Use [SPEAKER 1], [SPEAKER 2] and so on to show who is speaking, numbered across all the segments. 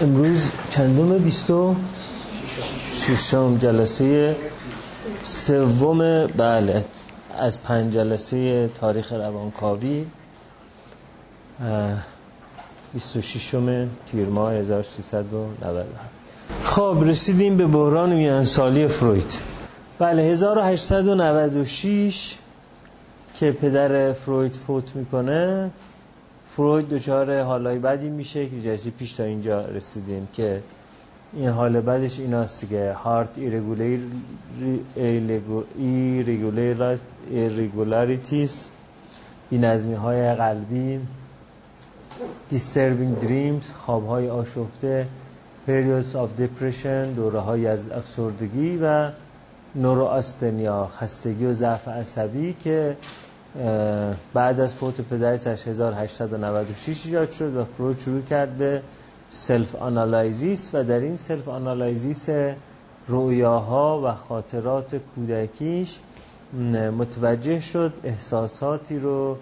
[SPEAKER 1] امروز چندم بیستو ششم جلسه سوم بله از پنج جلسه تاریخ روانکاوی 26 تیر ماه 1390 خب رسیدیم به بحران میانسالی فروید. بله 1896 که پدر فروید فوت می‌کنه فروید دچار حالای بدی میشه که جلسه پیش تا اینجا رسیدیم که این حال بعدش ایناست دیگه heart irregularities بی نظمی های قلبی disturbing dreams خواب های آشفته periods of depression دوره های از افسردگی و neurasthenia خستگی و ضعف عصبی که بعد از فوت پدرش از 1896 ایجاد شد و فروید شروع کرد به self analysis و در این self analysis رویاها و خاطرات کودکیش متوجه شد احساساتی رو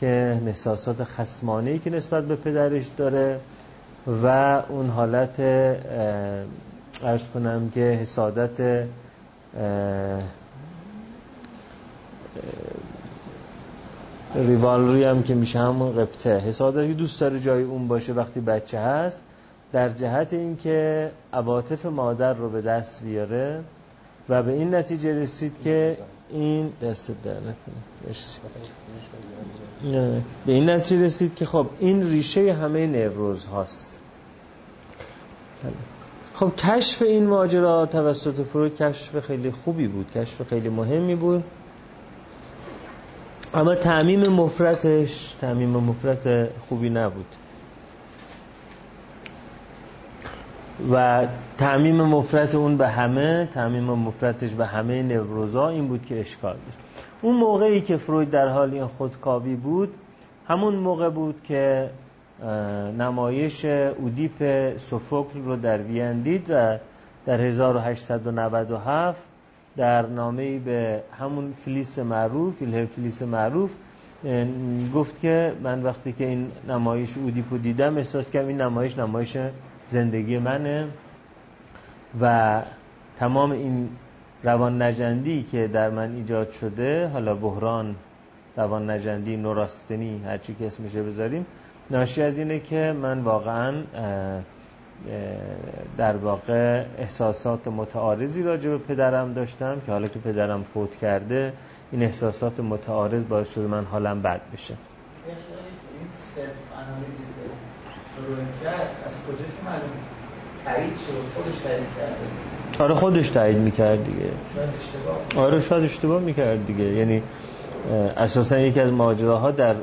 [SPEAKER 1] که احساسات خسمانهی که نسبت به پدرش داره و اون حالت عرض کنم که حسادت ریوالری هم که میشه همون قبطه. حسادتی دوست داره جای اون باشه وقتی بچه هست در جهت اینکه عواطف مادر رو به دست بیاره و به این نتیجه رسید که این دست در به این نتیجه رسید که خب این ریشه همه نوروز هاست. خب کشف این ماجرا توسط فروید کشف خیلی خوبی بود کشف خیلی مهمی بود. اما تعمیم مفرتش تعمیم مفرت خوبی نبود. و تعمیم مفرت اون به همه تعمیم مفرتش به همه نوروزا این بود که اشکال داشت. اون موقعی که فروید در حال این خودکاوی بود همون موقع بود که نمایش اودیپ سوفوکل رو در وین دید و در 1897 در نامه به همون فلیس معروف فیلهر فلیس معروف گفت که من وقتی که این نمایش اودیپو دیدم احساس کردم این نمایش نمایش زندگی منه و تمام این روان نجندی که در من ایجاد شده حالا بحران روان نجندی نوراستنی هرچی که اسمشه بذاریم ناشی از اینه که من واقعا در واقع احساسات متعارضی راجع به پدرم داشتم که حالا که پدرم فوت کرده این احساسات متعارض باعث شده من حالم بد بشه.
[SPEAKER 2] این سلف آنالیزی که از کجا که معلوم تایید شد؟ خودش تایید کرده
[SPEAKER 1] آره خودش تایید می‌کرد دیگه.
[SPEAKER 2] شاید اشتباه
[SPEAKER 1] آره شاید اشتباه می‌کرد دیگه. یعنی اساسا یکی از ماجراها در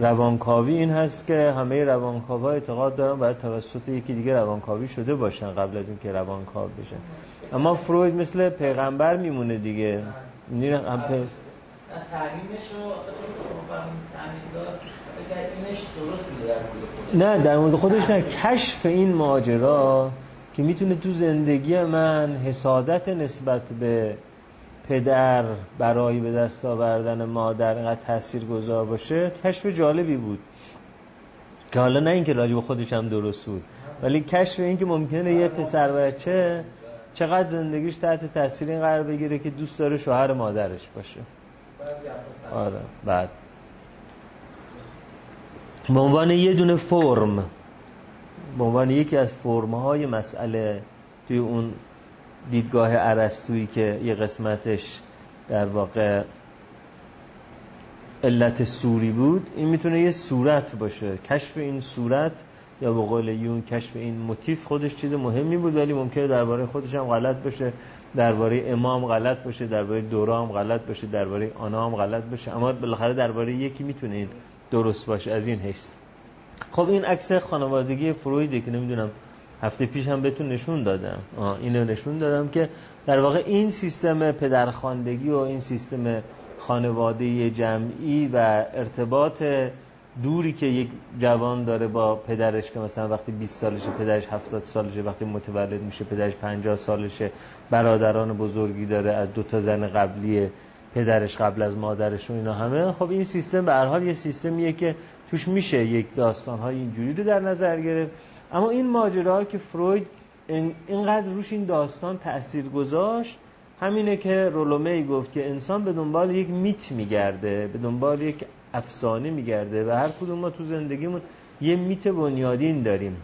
[SPEAKER 1] روانکاوی این هست که همه روانکاوها اعتقاد دارن باید توسط یکی دیگه روانکاوی شده باشن قبل از اینکه روانکاو بشن. اما فروید مثل پیغمبر میمونه دیگه.
[SPEAKER 2] نه در مورد
[SPEAKER 1] نه در مورد خودش نه. کشف این ماجرا که می‌تونه تو زندگی من حسادت نسبت به پدر برای به دست آوردن مادر اینقدر تأثیر گذار باشه کشف جالبی بود. که حالا نه اینکه راجع به خودش هم درست بود ولی کشف این که ممکنه یه پسر بچه چقدر زندگیش تحت تاثیر این قرار بگیره که دوست داره شوهر مادرش باشه. آره بعد. به عنوان یه دونه فرم به عنوان یکی از فرمهای مسئله توی اون دیدگاه عرستویی که یه قسمتش در واقع علت سوری بود این می‌تونه یه صورت باشه. کشف این صورت یا به قول یون کشف این موتیف خودش چیز مهمی بود ولی ممکنه درباره خودش هم غلط باشه درباره امام غلط باشه درباره دورام غلط باشه درباره آنا هم غلط باشه اما بالاخره درباره یکی می‌تونه درست باشه. از این حیث. خب این عکس خانوادگی فرویده که نمی‌دونم هفته پیش هم بهتون نشون دادم. اینو نشون دادم که در واقع این سیستم پدرخواندگی و این سیستم خانواده جمعی و ارتباط دوری که یک جوان داره با پدرش که مثلا وقتی 20 سالشه پدرش 70 سالشه وقتی متولد میشه پدرش 50 سالشه برادران بزرگی داره از دو تا زن قبلی پدرش قبل از مادرش و اینا همه. خب این سیستم به هر حال یه سیستمیه که توش میشه یک داستان های اینجوری رو در نظر گرفت. اما این ماجرا که فروید اینقدر روش این داستان تأثیر گذاشت همینه که رولومی گفت که انسان به دنبال یک میت میگرده به دنبال یک افسانه میگرده و هر کدوم ما تو زندگیمون یه میت بنیادین داریم.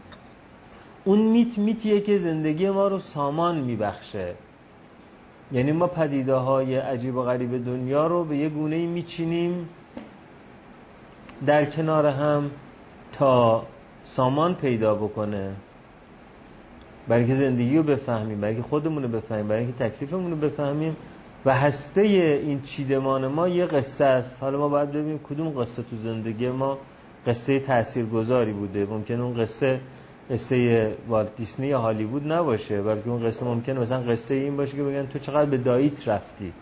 [SPEAKER 1] اون میت میتیه که زندگی ما رو سامان میبخشه. یعنی ما پدیده های عجیب و غریب دنیا رو به یه گونه میچینیم در کنار هم تا سامان پیدا بکنه. برای که زندگی رو بفهمیم برای که خودمون رو بفهمیم برای که تکلیفمون رو بفهمیم و هسته این چیدمان ما یه قصه است. حالا ما باید ببینیم کدوم قصه تو زندگی ما قصه تاثیرگذاری بوده. ممکن اون قصه قصه والت دیسنی یا هالیوود نباشه بلکه اون قصه ممکنه مثلا قصه این باشه که بگن تو چقدر به داییت رفتی.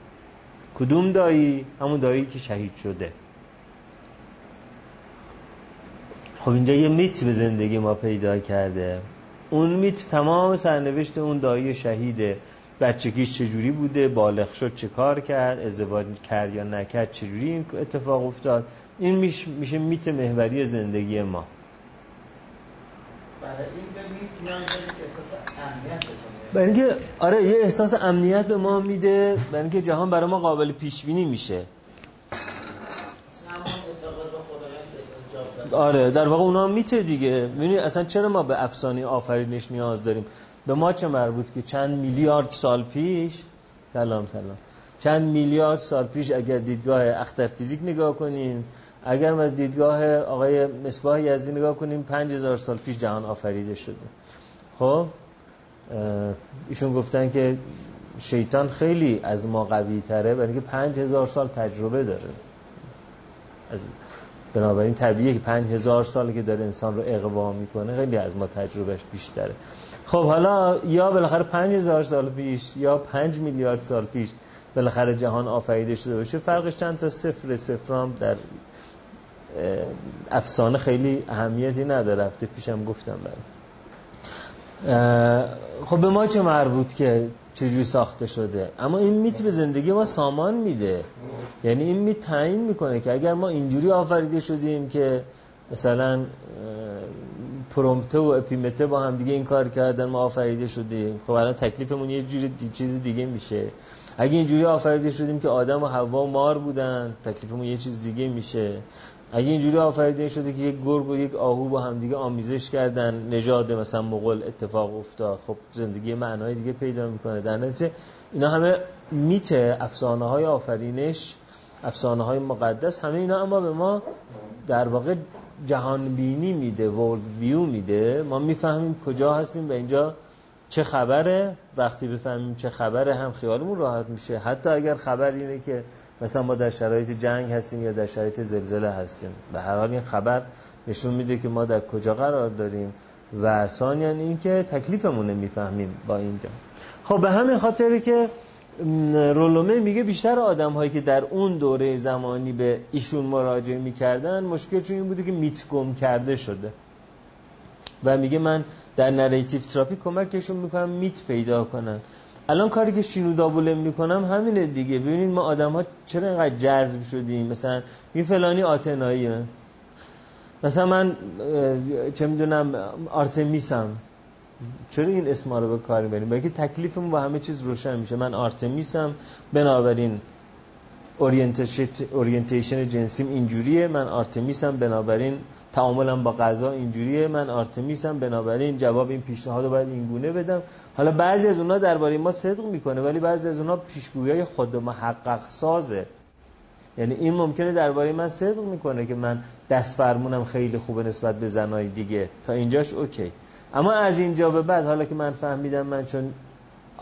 [SPEAKER 1] کدوم دایی؟ همون دایی که شهید شده. خب اینجا یه میت به زندگی ما پیدا کرده. اون میت تمام سرنوشت اون دایی شهیده بچگیش چجوری بوده بالغ شد چه کار کرد ازدواج کرد یا نکرد چجوری این اتفاق افتاد؟ این میشه میت محوری زندگی ما. برای اینکه آره یه احساس امنیت به ما میده. برای اینکه جهان برای ما قابل پیش بینی میشه. آره در واقع اونا میته دیگه. می‌بینی اصلا چرا ما به افسانه آفرینش نیاز داریم؟ به ما چه مربوط که چند میلیارد سال پیش؟ سلام سلام. چند میلیارد سال پیش اگر دیدگاه اختر فیزیک نگاه کنیم اگر از دیدگاه آقای مصباح یزدی نگاه کنیم 5000 سال پیش جهان آفریده شده. خب؟ ایشون گفتن که شیطان خیلی از ما قوی تره برای اینکه 5000 سال تجربه داره. بنابراین طبیعیه که 5000 سال که داره انسان رو اقوا می‌کنه خیلی از ما تجربهش بیشتره. خب حالا یا بالاخره 5000 سال پیش یا 5 میلیارد سال پیش بالاخره جهان آفریده شده باشه فرقش چند تا صفر صفرام در افسانه خیلی اهمیتی نداره. رفته پیشم گفتم برای. خب به ما چه مربوط که چجوری ساخته شده؟ اما این میت به زندگی ما سامان میده. یعنی این میت تعیین می‌کنه که اگر ما اینجوری آفریده شدیم که مثلا پرومته و اپیمته با هم دیگه این کار کردن ما آفریده شدیم. خب الان تکلیفمون یه جوری دی چیز دیگه میشه. اگه اینجوری آفریده شدیم که آدم و حوا مار بودن تکلیفمون یه چیز دیگه میشه. اگه اینجوری آفریده شده که یک گرگ و یک آهو با همدیگه آمیزش کردن نژاد مثلا مغول اتفاق افتاد خب زندگی معنای دیگه پیدا می‌کنه. در نتیجه اینا همه میت افسانه های آفرینش افسانه های مقدس همه اینا اما به ما در واقع جهان بینی میده ورلد ویو میده. ما می‌فهمیم کجا هستیم و اینجا چه خبره. وقتی بفهمیم چه خبره هم خیالمون راحت میشه. حتی اگر خبر اینه که مثلا ما در شرایط جنگ هستیم یا در شرایط زلزله هستیم. به هر حال این خبر نشون میده که ما در کجا قرار داریم و ثانیا این که تکلیفمون می‌فهمیم با اینجا. خب به همین خاطری که رولومه میگه بیشتر آدم هایی که در اون دوره زمانی به ایشون مراجعه می‌کردن مشکل چون این بوده که میت گم کرده شده. و میگه من در نریتیو تراپی کمکشون می‌کنم میت پیدا کنن. الان کاری که شینودا بولم می‌کنم همینه دیگه. ببینید ما آدم ها چرا اینقدر جذب شدیم؟ مثلا این فلانی آتناییه. مثلا من چه می‌دونم آرتمیسم. چرا این اسما رو به کار می‌بریم؟ بلکه تکلیفمون با همه چیز روشن میشه. من آرتمیسم. بنابراین اورینتیشن جنسیم اینجوریه. من آرتمیسم. بنابراین تعاملم با غذا اینجوریه من آرتمیسم. بنابراین جواب این پیشنهاد رو باید این گونه بدم. حالا بعضی از اونها درباره ما صدق می‌کنه ولی بعضی از اونها پیشگویی خود محقق سازه. یعنی این ممکنه درباره من صدق می‌کنه که من دست فرمونم خیلی خوبه نسبت به زنای دیگه. تا اینجاش اوکی. اما از اینجا به بعد حالا که من فهمیدم من چون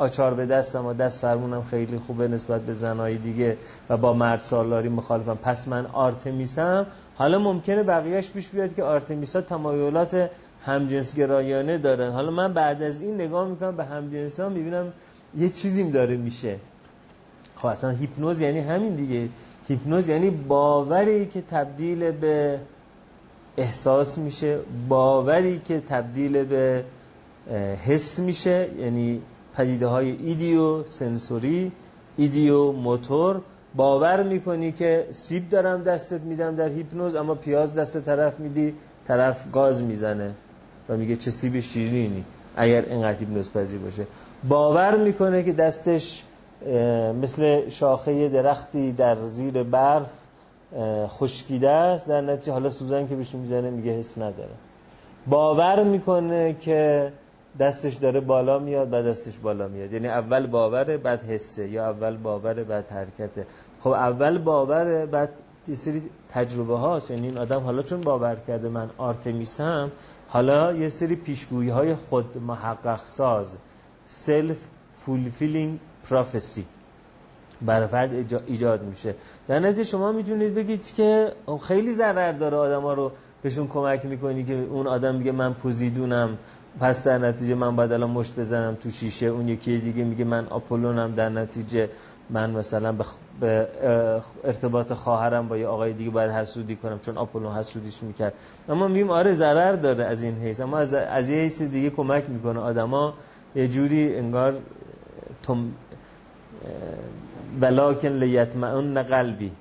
[SPEAKER 1] آچار به دستم و دست فرمونم خیلی خوبه نسبت به زنای دیگه و با مرد سالاری مخالفم. پس من آرتمیسم. حالا ممکنه بقیهش پیش بیاد که آرتمیسا تمایلات همجنسگرایانه دارن. حالا من بعد از این نگاه می‌کنم به همجنس ها می‌بینم یه چیزیم داره میشه. خب اصلا هیپنوز یعنی همین دیگه. هیپنوز یعنی باوری که تبدیل به احساس میشه باوری که تبدیل به حس میشه. یعنی پدیده های ایدیو سنسوری ایدیو موتور باور می‌کنی که سیب دارم دستت میدم در هیپنوز اما پیاز دست طرف میدی طرف گاز می‌زنه و میگه چه سیب شیرینی اگر این قطیب نسپذیر باشه. باور می‌کنه که دستش مثل شاخه درختی در زیر برف خشکیده است. در نتیجه حالا سوزن که بهش می‌زنه میگه حس نداره. باور می‌کنه که دستش داره بالا میاد بعد دستش بالا میاد. یعنی اول باوره بعد حسه یا اول باوره بعد حرکته. خب اول باوره بعد یه سری تجربه هاست. یعنی این آدم حالا چون باور کرده من آرتمیسم حالا یه سری پیشگویی های خود محقق ساز self fulfilling prophecy برای فرد ایجاد میشه. در نتیجه شما می‌تونید بگید که خیلی ضرر داره آدم ها رو بهشون کمک می‌کنی که اون آدم میگه من پوزیدونم. پس در نتیجه من باید الان مشت بزنم تو شیشه. اون یکی دیگه میگه من آپولونم در نتیجه من مثلا به ارتباط خواهرم با یه آقای دیگه باید حسودی کنم چون آپولون حسودیش می‌کرد. اما میگیم آره ضرر داره از این حیث. اما از, از یه حیث دیگه کمک می‌کنه آدما یه جوری انگار تم ولکن لیتمعن قلبی.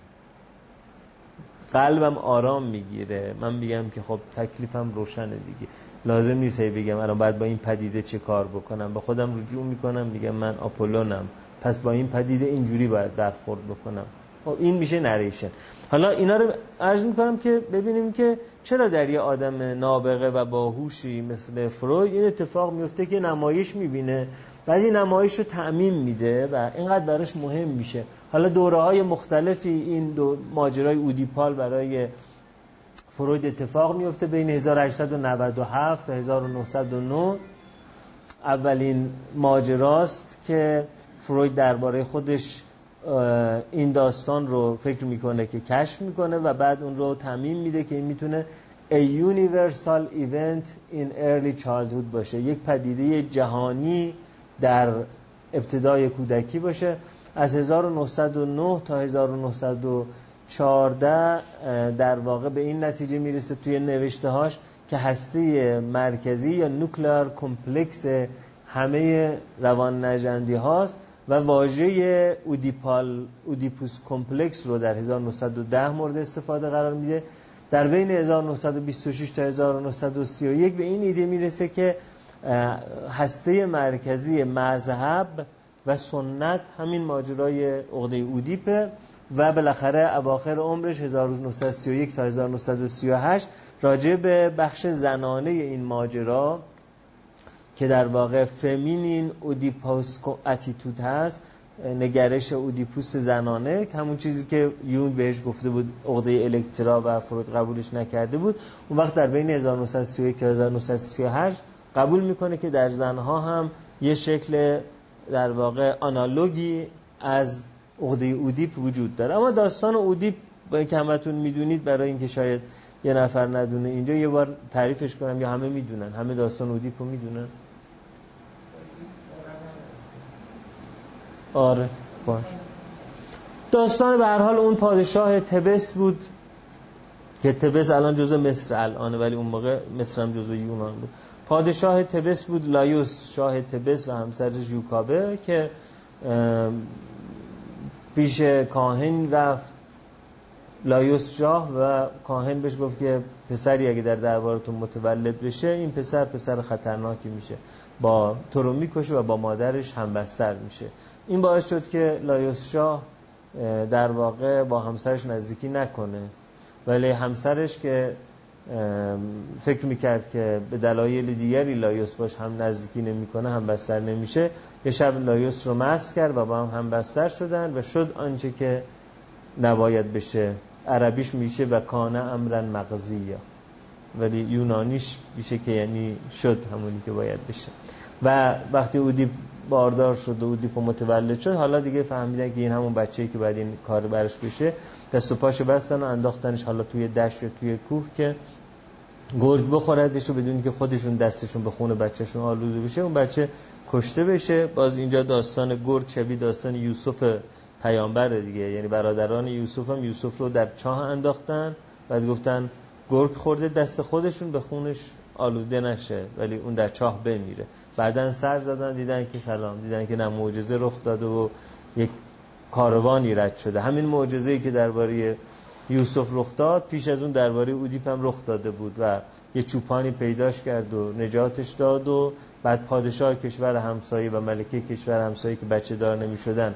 [SPEAKER 1] قلبم آرام می‌گیره. من میگم که خب تکلیفم روشنه دیگه. لازم نیست هی بگم الان باید با این پدیده چه کار بکنم. به خودم رجوع می‌کنم میگم من آپولونم. پس با این پدیده اینجوری باید برخورد بکنم. خب این میشه نریشن. حالا اینا رو عرض می‌کنم که ببینیم که چرا در یه آدم نابغه و باهوشی مثل فروید این اتفاق میفته که نمایش می‌بینه. بعد این نمایش رو تعمیم میده و اینقدر براش مهم میشه. حالا دوره های مختلفی این دو ماجرای اودیپال برای فروید اتفاق میفته بین 1897 تا 1909 اولین ماجراست که فروید درباره خودش این داستان رو فکر می‌کنه که کشف می‌کنه و بعد اون رو تعمین میده که این می‌تونه a universal event in early childhood باشه یک پدیده جهانی در ابتدای کودکی باشه. از 1909 تا 1914 در واقع به این نتیجه می‌رسه توی نوشته هاش که هسته مرکزی یا nuclear complex همه روان نژندی هاست و واژه Oedipal Oedipus complex رو در 1910 مورد استفاده قرار میده. در بین 1926 تا 1931 به این ایده می‌رسه که هسته مرکزی مذهب و سنت همین ماجرای عقده اودیپه و بالاخره اواخر عمرش 1931 تا 1938 راجع به بخش زنانه این ماجرا که در واقع فمینین اودیپوس اتیتود هست نگرش اودیپوس زنانه همون چیزی که یون بهش گفته بود عقده الکترا و فرود قبولش نکرده بود. اون وقت در بین 1931 تا 1938 قبول می‌کنه که در زنها هم یه شکل در واقع آنالوگی از عقده اودیپ وجود داره. اما داستان اودیپ که همتون می‌دونید برای اینکه شاید یه نفر ندونه اینجا یه بار تعریفش کنم. یا همه می‌دونن همه داستان اودیپ رو می‌دونن؟ آره باش. داستان به هر حال اون پادشاه تبس بود که تبس الان جزء مصر الان ولی اون موقع مصر هم جزء یونان بود. پادشاه تبس بود لایوس شاه تبس و همسرش یوکاسته که پیش کاهن رفت. لایوس شاه و کاهن بهش گفت که پسری اگه در دربارتون متولد بشه این پسر پسر خطرناکی میشه. با تو رو می‌کشه و با مادرش همبستر میشه. این باعث شد که لایوس شاه در واقع با همسرش نزدیکی نکنه. ولی همسرش که فکر می‌کرد که به دلایل دیگری لایوس باش هم نزدیکی نمی‌کنه هم بستر نمیشه. یه شب لایوس رو مست کرد و با هم هم بستر شدن و شد آنچه که نباید بشه. عربیش میشه و کان امرا مقضیا. ولی یونانیش میشه که یعنی شد همونی که باید بشه. و وقتی اودیپ باردار شد و اودیپ متولد شد حالا دیگه فهمیدن که این همون بچه‌ای که باید این کار برش بشه دست و پاشو بستن و انداختنش حالا توی دشت یا توی کوه که گرگ بخوردش و بدونی که خودشون دستشون به خون بچهشون آلوده بشه اون بچه کشته بشه. باز اینجا داستان گرگ شبیه داستان یوسف پیامبر دیگه. یعنی برادران یوسف هم یوسف رو در چاه انداختن. بعد گفتن گرگ خورده دست خودشون به خونش آلوده نشه ولی اون در چاه بمیره. بعدا سر زدن دیدن که سلام دیدن که نه معجزه رخ داده و یک کاروانی رد شده. همین معجزه‌ای که درباره یوسف رخ داد پیش از اون درباره اودیپ هم رخ داده بود و یه چوپانی پیداش کرد و نجاتش داد و بعد پادشاه کشور همسایه و ملکه کشور همسایه که بچه دار نمی شدن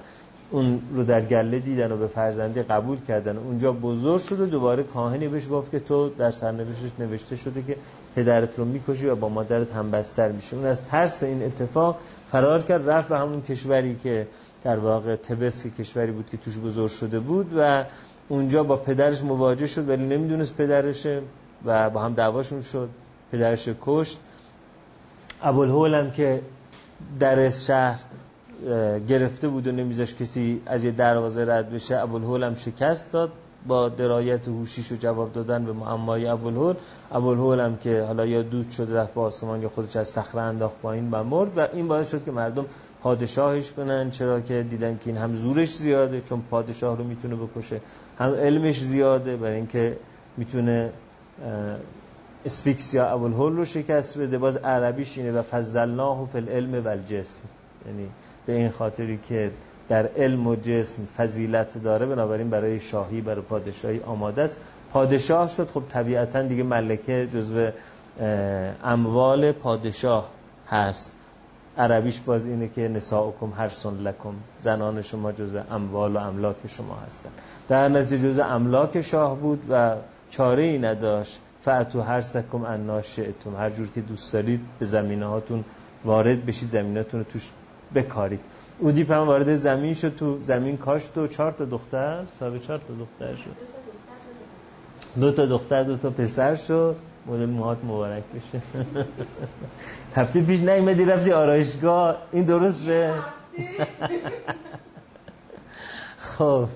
[SPEAKER 1] اون رو در گله دیدن و به فرزندی قبول کردن. اونجا بزرگ شد و دوباره کاهنی بهش گفت که تو در سرنوشتش نوشته شده که پدرت رو می‌کشی و با مادرت هم بستر میشه اون از ترس این اتفاق فرار کرد رفت به همون کشوری که در واقع تبس کشوری بود که توش بزرگ شده بود و اونجا با پدرش مواجه شد ولی نمی‌دونست پدرشه و با هم دعواشون شد. پدرش کشت. ابوالهول هم که در شهر گرفته بود و نمیذاش کسی از یه دروازه رد بشه ابوالهول هم شکست داد. با درایت هوشیش و جواب دادن به معمای ابوالهول. ابوالهول هم که حالا یا دود شده رفت به آسمان یا خودش از صخره انداخت پایین و مرد و این باعث شد که مردم پادشاهش کنن. چرا که دیدن که این هم زورش زیاده چون پادشاه رو می‌تونه بکشه. هم علمش زیاده برای اینکه می‌تونه اسفیکس یا ابوالهول رو شکست بده. باز عربیش اینه و فضلناه فی العلم و الجسم. یعنی به این خاطری که در علم و جسم فضیلت داره بنابراین برای شاهی برای پادشاهی آماده است. پادشاه شد. خب طبیعتا دیگه ملکه جزو اموال پادشاه هست. عربیش باز اینه که نساؤکم هر سن لکم. زنان شما جزو اموال و املاک شما هستن در نتیجه جزو املاک شاه بود و چاره ای نداشت. فعتو هر سکم اناشئتون هر جور که دوست دارید به زمینه هاتون وارد بشید زمیناتون رو توش بکارید. اودیپ هم وارد زمین شد تو زمین کاشت و چهار تا دختر صاحب چهار تا دختر شد. دو تا دختر دو تا پسر شد. مدل موهات مبارک بشه. هفته پیش نیومدی رفتی آرایشگاه. این درسته؟ خب.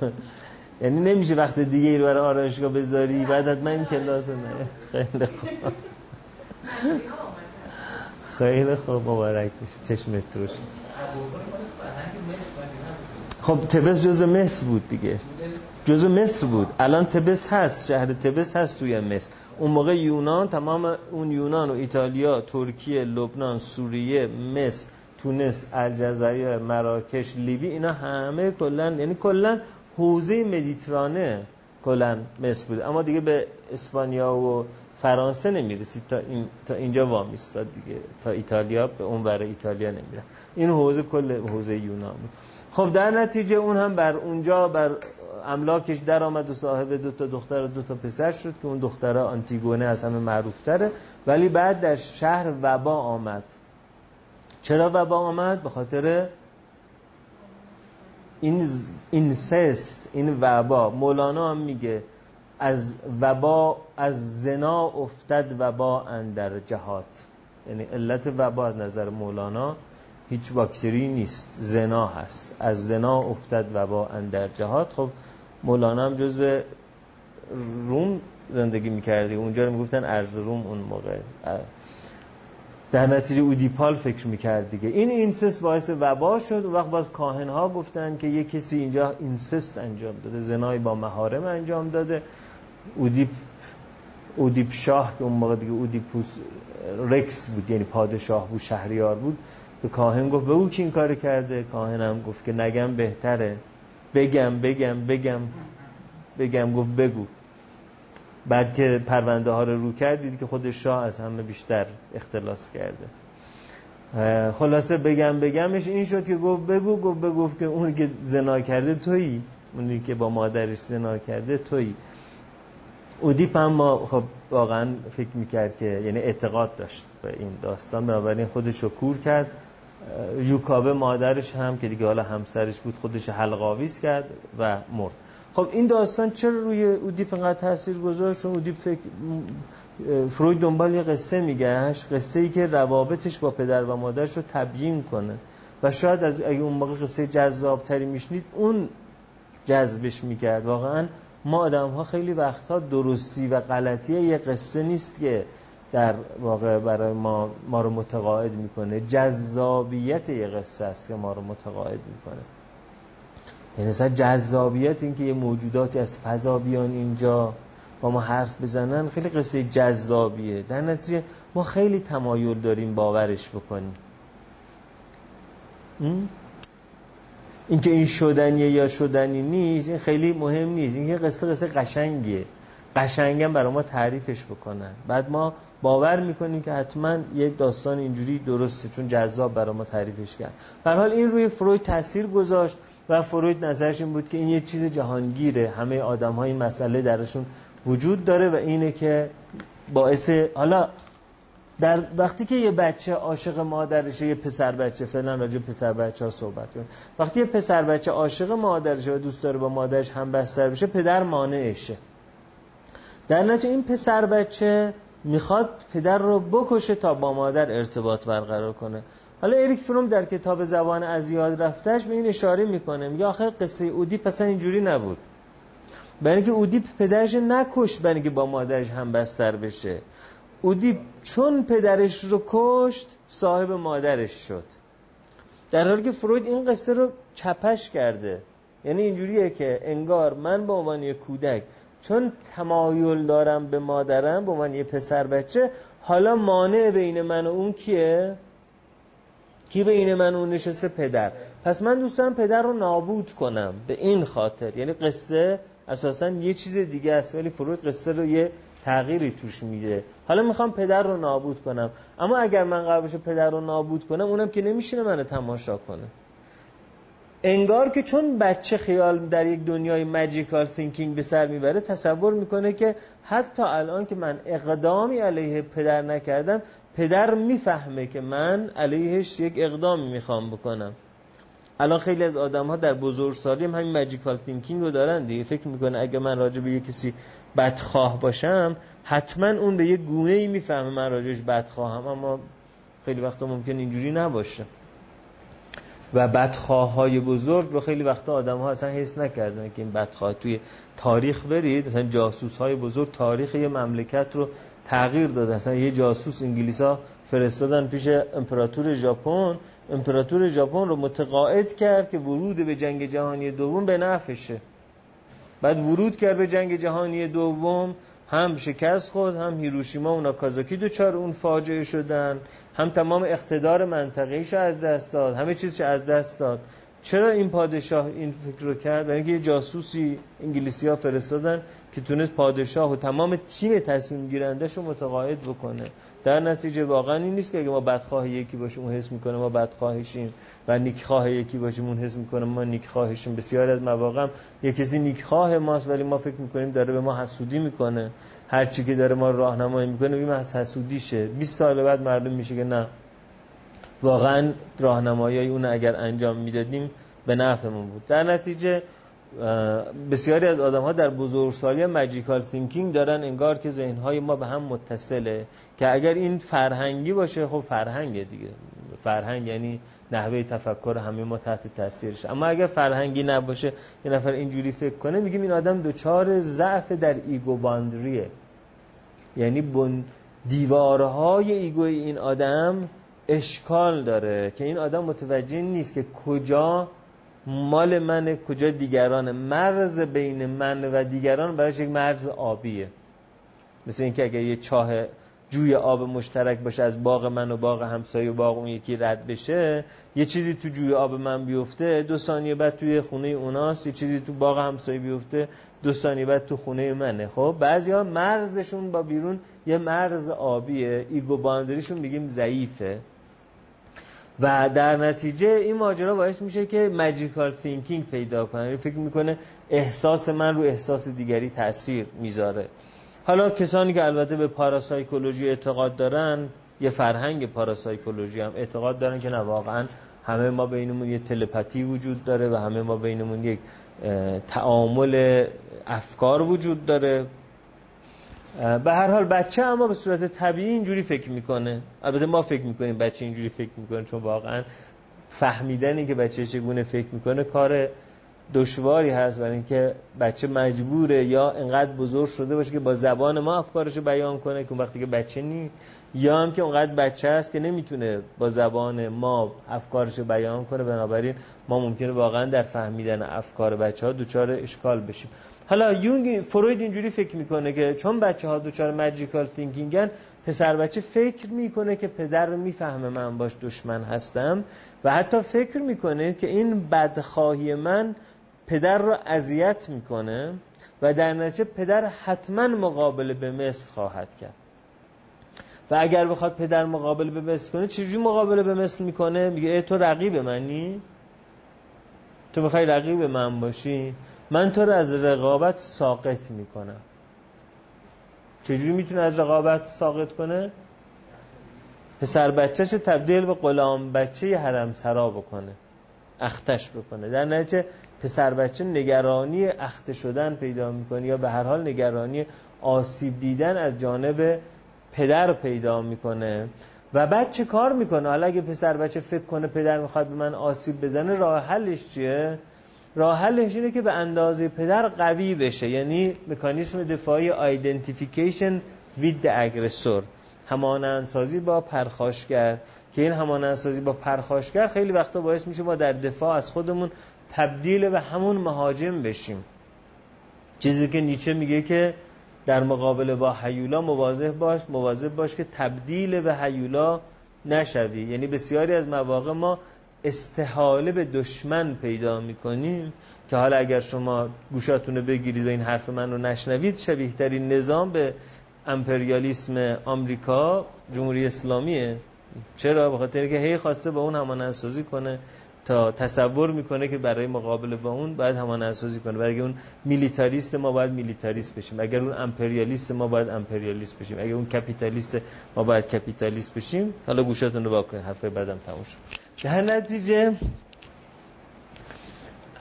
[SPEAKER 1] یعنی نمیشه وقت دیگه ای رو برای آرایشگاه بذاری؟ بعد حتما این کلاس نه. خیلی خوب. خیلی خوب مبارک میشه چشمت روشن. خب تبس جزو مصر بود دیگه. جزو مصر بود. الان تبس هست. شهر تبس هست توی مصر. اون موقع یونان تمام اون یونان و ایتالیا ترکیه لبنان سوریه مصر تونس الجزایر مراکش لیبی اینا همه کلا یعنی کلا حوزه مدیترانه کلا مصر بود. اما دیگه به اسپانیا و فرانسه نمی‌رسید تا, این تا اینجا وامیستاد دیگه. تا ایتالیا به اون برای ایتالیا نمیره این حوزه کل حوزه یونان بود. خب در نتیجه اون هم بر اونجا بر املاکش در آمد و صاحب دو تا دختر و دو تا پسر شد که اون دخترها آنتیگونه از همه معروف تره ولی بعد در شهر وبا آمد. چرا وبا آمد؟ به خاطر این incest این وبا. مولانا هم میگه از وبا از زنا افتد وبا اندر جهات. یعنی علت وبا از نظر مولانا هیچ باکتری نیست زنا هست. از زنا افتد وبا اندر جهات. خب مولانا هم جزو روم زندگی می‌کردی اونجا رو می‌گفتن ارض روم اون موقع. در نتیجه اودیپال فکر می‌کرد دیگه. این incest باعث وبا شد. و وقت باز کاهن ها گفتن که یه کسی اینجا incest انجام داده. زنای با محارم انجام داده. اودیپ اودیپ شاه که اون موقع دیگه اودیپوس رکس بود یعنی پادشاه بود شهریار بود. به کاهن گفت به او کی این کار کرده؟ کاهن هم گفت که نگم بهتره. بگم بگم بگم. بگم گفت بگو. بعد که پرونده ها رو رو کرد دید که خود شاه از همه بیشتر اختلاس کرده. خلاصه بگم بگمش این شد که گفت بگو گفت بگفت که اونی که زنا کرده تویی. اونی که با مادرش زنا کرده تویی. اودیپ هم ما خب واقعا فکر می‌کرد که یعنی اعتقاد داشت به این داستان. بنابراین خودش رو کور کرد. یوکابه مادرش هم که دیگه حالا همسرش بود خودش حلقاویز کرد و مرد. خب این داستان چرا روی اودیپ انقدر تاثیر گذاشت؟ چون اودیپ فکر فروید دنبال یه قصه میگشت قصه ای که روابطش با پدر و مادرش رو تبیین کنه. و شاید از اگه اون موقع قصه جذاب تری میشنید اون جذبش می‌کرد. واقعا ما آدم ها خیلی وقتها درستی و غلطی یه قصه نیست که در واقع برای ما ما رو متقاعد می‌کنه. جذابیت یه قصه است که ما رو متقاعد می‌کنه. یعنی مثلا جذابیت این که یه موجوداتی از فضا بیان اینجا با ما حرف بزنن خیلی قصه جذابیه. در نتیجه ما خیلی تمایل داریم باورش بکنیم. اینکه این شدنیه یا شدنی نیست این خیلی مهم نیست. این قصه قصه قشنگیه. قشنگم برای ما تعریفش بکنن. بعد ما باور می‌کنیم که حتما یک داستان اینجوری درسته چون جذاب برای ما تعریفش کرد. به حال این روی فروید تاثیر گذاشت و فروید نظرش این بود که این یک چیز جهانگیره. همه آدم ها این مسئله درشون وجود داره و اینه که باعث حالا در وقتی که یه بچه عاشق مادرشه یه پسر بچه فعلا راجع پسر بچه ها صحبت کنیم. وقتی یه پسر بچه عاشق مادرشه و دوست داره با مادرش هم بستر بشه پدر مانعشه. در نتیجه این پسر بچه می‌خواد پدر رو بکشه تا با مادر ارتباط برقرار کنه. حالا اریک فروم در کتاب زبان از یاد رفتش به این اشاره می‌کنه. میگه آخر قصه اودی پس اینجوری نبود. برای اینکه اودیپ پدرش نکشت برای اینکه با مادرش هم بستر بشه. اودیپ چون پدرش رو کشت صاحب مادرش شد. در حالی که فروید این قصه رو چپش کرده. یعنی اینجوریه که انگار من به عنوان یک کودک چون تمایل دارم به مادرم به عنوان یه پسر بچه حالا مانع بین من و اون کیه؟ کی بین من و اون نشسته؟ پدر. پس من دوست دارم پدر رو نابود کنم به این خاطر. یعنی قصه اساسا یه چیز دیگه است. ولی فرود قصه رو یه تغییری توش میده حالا می‌خوام پدر رو نابود کنم. اما اگر من قرار باشه پدر رو نابود کنم اونم که نمیشینه منو تماشا کنه. انگار که چون بچه خیال در یک دنیای ماجیکال تینکینگ به سر می‌بره تصور می‌کنه که حتی الان که من اقدامی علیه پدر نکردم پدر می‌فهمه که من علیهش یک اقدامی می‌خوام بکنم. الان خیلی از آدم ها در بزرگسالی هم همین ماجیکال تینکینگ رو دارن دیگه. فکر می‌کنه اگه من راجع به یه کسی بدخواه باشم حتما اون به یه گونه ای می‌فهمه من راجعش بدخواهم اما خیلی وقتا ممکن اینجوری نباشه. و بدخواه های بزرگ رو خیلی وقتا آدم ها اصلا حس نکردن که این بدخواه توی تاریخ برید. مثلا جاسوس های بزرگ تاریخ یه مملکت رو تغییر داده. مثلا یه جاسوس انگلیس فرستادن پیش امپراتور ژاپن امپراتور ژاپن رو متقاعد کرد که ورود به جنگ جهانی دوم به نفشه بعد ورود کرد به جنگ جهانی دوم هم شکست خود هم هیروشیما و ناکازاکی دوچار اون فاجعه شدن هم تمام اقتدار منطقه‌ایش از دست داد همه چیزش از دست داد. چرا این پادشاه این فکر رو کرد؟ برای اینکه یه جاسوسی انگلیسی ها فرستادن که تونست پادشاه و تمام تیم تصمیم گیرندش رو متقاعد بکنه. در نتیجه واقعا این نیست که اگه ما بدخواه یکی باشیم اون حس می‌کنه ما بدخواهشیم و نیکخواه یکی باشیم اون حس می‌کنه ما نیکخواهشیم. بسیار از مواقع یه کسی نیکخواه ماست ولی ما فکر می‌کنیم داره به ما حسودی می‌کنه. هر چی که داره ما راهنمایی می‌کنه بگیم از حسودیشه. 20 سال بعد معلوم میشه که نه. واقعا راهنمایی اون اگر انجام می‌دادیم به نفعمون بود. در نتیجه بسیاری از آدم ها در بزرگسالی magical thinking دارن انگار که ذهن ما به هم متصله که اگر این فرهنگی باشه خب فرهنگ دیگه. فرهنگ یعنی نحوه تفکر همه ما تحت تاثیرش. اما اگر فرهنگی نباشه یه نفر اینجوری فکر کنه میگیم این آدم دچار ضعف در ego boundary ه یعنی دیوارهای ego ی این آدم اشکال داره که این آدم متوجه نیست که کجا مال منه کجا دیگران مرز بین من و دیگران برایش یک مرز آبیه. مثل اینکه اگر یه چاه جوی آب مشترک باشه از باغ من و باغ همسایه و باغ اون یکی رد بشه یه چیزی تو جوی آب من بیفته دو ثانیه بعد توی خونه اوناست یه چیزی تو باغ همسایه بیفته دو ثانیه بعد تو خونه منه. خب بعضیا مرزشون با بیرون یه مرز آبیه ego boundary شون میگیم ضعیفه. و در نتیجه این ماجرا باعث میشه که magical thinking پیدا کنه. یعنی فکر می‌کنه احساس من رو احساس دیگری تاثیر می‌ذاره. حالا کسانی که البته به parapsychology اعتقاد دارن یه فرهنگ parapsychology هم اعتقاد دارن که نه واقعا همه ما بینمون یه تلپاتی وجود داره و همه ما بینمون یک تعامل افکار وجود داره. به هر حال بچه اما به صورت طبیعی اینجوری فکر می‌کنه. البته ما فکر می‌کنیم بچه اینجوری فکر می‌کنه چون واقعا فهمیدنی که بچه چگونه فکر می‌کنه کار دشواری هست برای اینکه بچه مجبوره یا انقدر بزرگ شده باشه که با زبان ما افکارشو بیان کنه که وقتی که بچه نی یا هم که اونقدر بچه هست که نمی‌تونه با زبان ما افکارشو بیان کنه. بنابراین ما ممکنه واقعا در فهمیدن افکار بچه ها دوچار اشکال بشیم. حالا یونگ فروید اینجوری فکر می‌کنه که چون بچه ها دوچار ماجیکال تینکینگن پسر بچه فکر می‌کنه که پدر رو می‌فهمه من باش دشمن هستم و حتی فکر می‌کنه که این بدخواهی من پدر رو اذیت می‌کنه و در نتیجه پدر حتما مقابله به مثل خواهد کرد. و اگر بخواد پدر مقابله به مثل کنه چجوری مقابله به مثل می‌کنه؟ میگه تو رقیب منی؟ تو می‌خوای رقیب من باشی؟ من تو رو از رقابت ساقط می‌کنم. چجوری می‌تونه از رقابت ساقط کنه؟ پسر بچهش تبدیل به غلام بچه حرم سرا بکنه. اختش بکنه. در نتیجه پسر بچه نگرانی اخته شدن پیدا می‌کنه یا به هر حال نگرانی آسیب دیدن از جانب پدر پیدا می‌کنه. و بعد چه کار می‌کنه؟ حالا اگه پسر بچه فکر کنه پدر می‌خواد به من آسیب بزنه راه حلش چیه؟ راه حلش اینه که به اندازه پدر قوی بشه یعنی مکانیسم دفاعی آیدنتیفیکیشن وید اگرسور همانندسازی با پرخاشگر. که این همانندسازی با پرخاشگر خیلی وقتا باعث میشه ما در دفاع از خودمون تبدیل به همون مهاجم بشیم. چیزی که نیچه میگه که در مقابله با حیولا مواظب باش مواظب باش که تبدیل به حیولا نشوی. یعنی بسیاری از مواقع ما استحاله به دشمن پیدا می‌کنیم که حالا اگر شما گوشاتون رو بگیرید و این حرف من رو نشنوید شبیه ترین نظام به امپریالیسم آمریکا جمهوری اسلامیه. چرا؟ به خاطر که هی خواسته با اون همان اسازی کنه تا تصور می‌کنه که برای مقابله با اون باید همان اسازی کنه. برای اون میلیتاریست ما باید میلیتاریست بشیم. اگر اون امپریالیست ما باید امپریالیست بشیم. اگر اون کپیتالیست ما باید کپیتالیست بشیم حالا گوشاتون رو واکنید حرف بعدم تموم شد. در نتیجه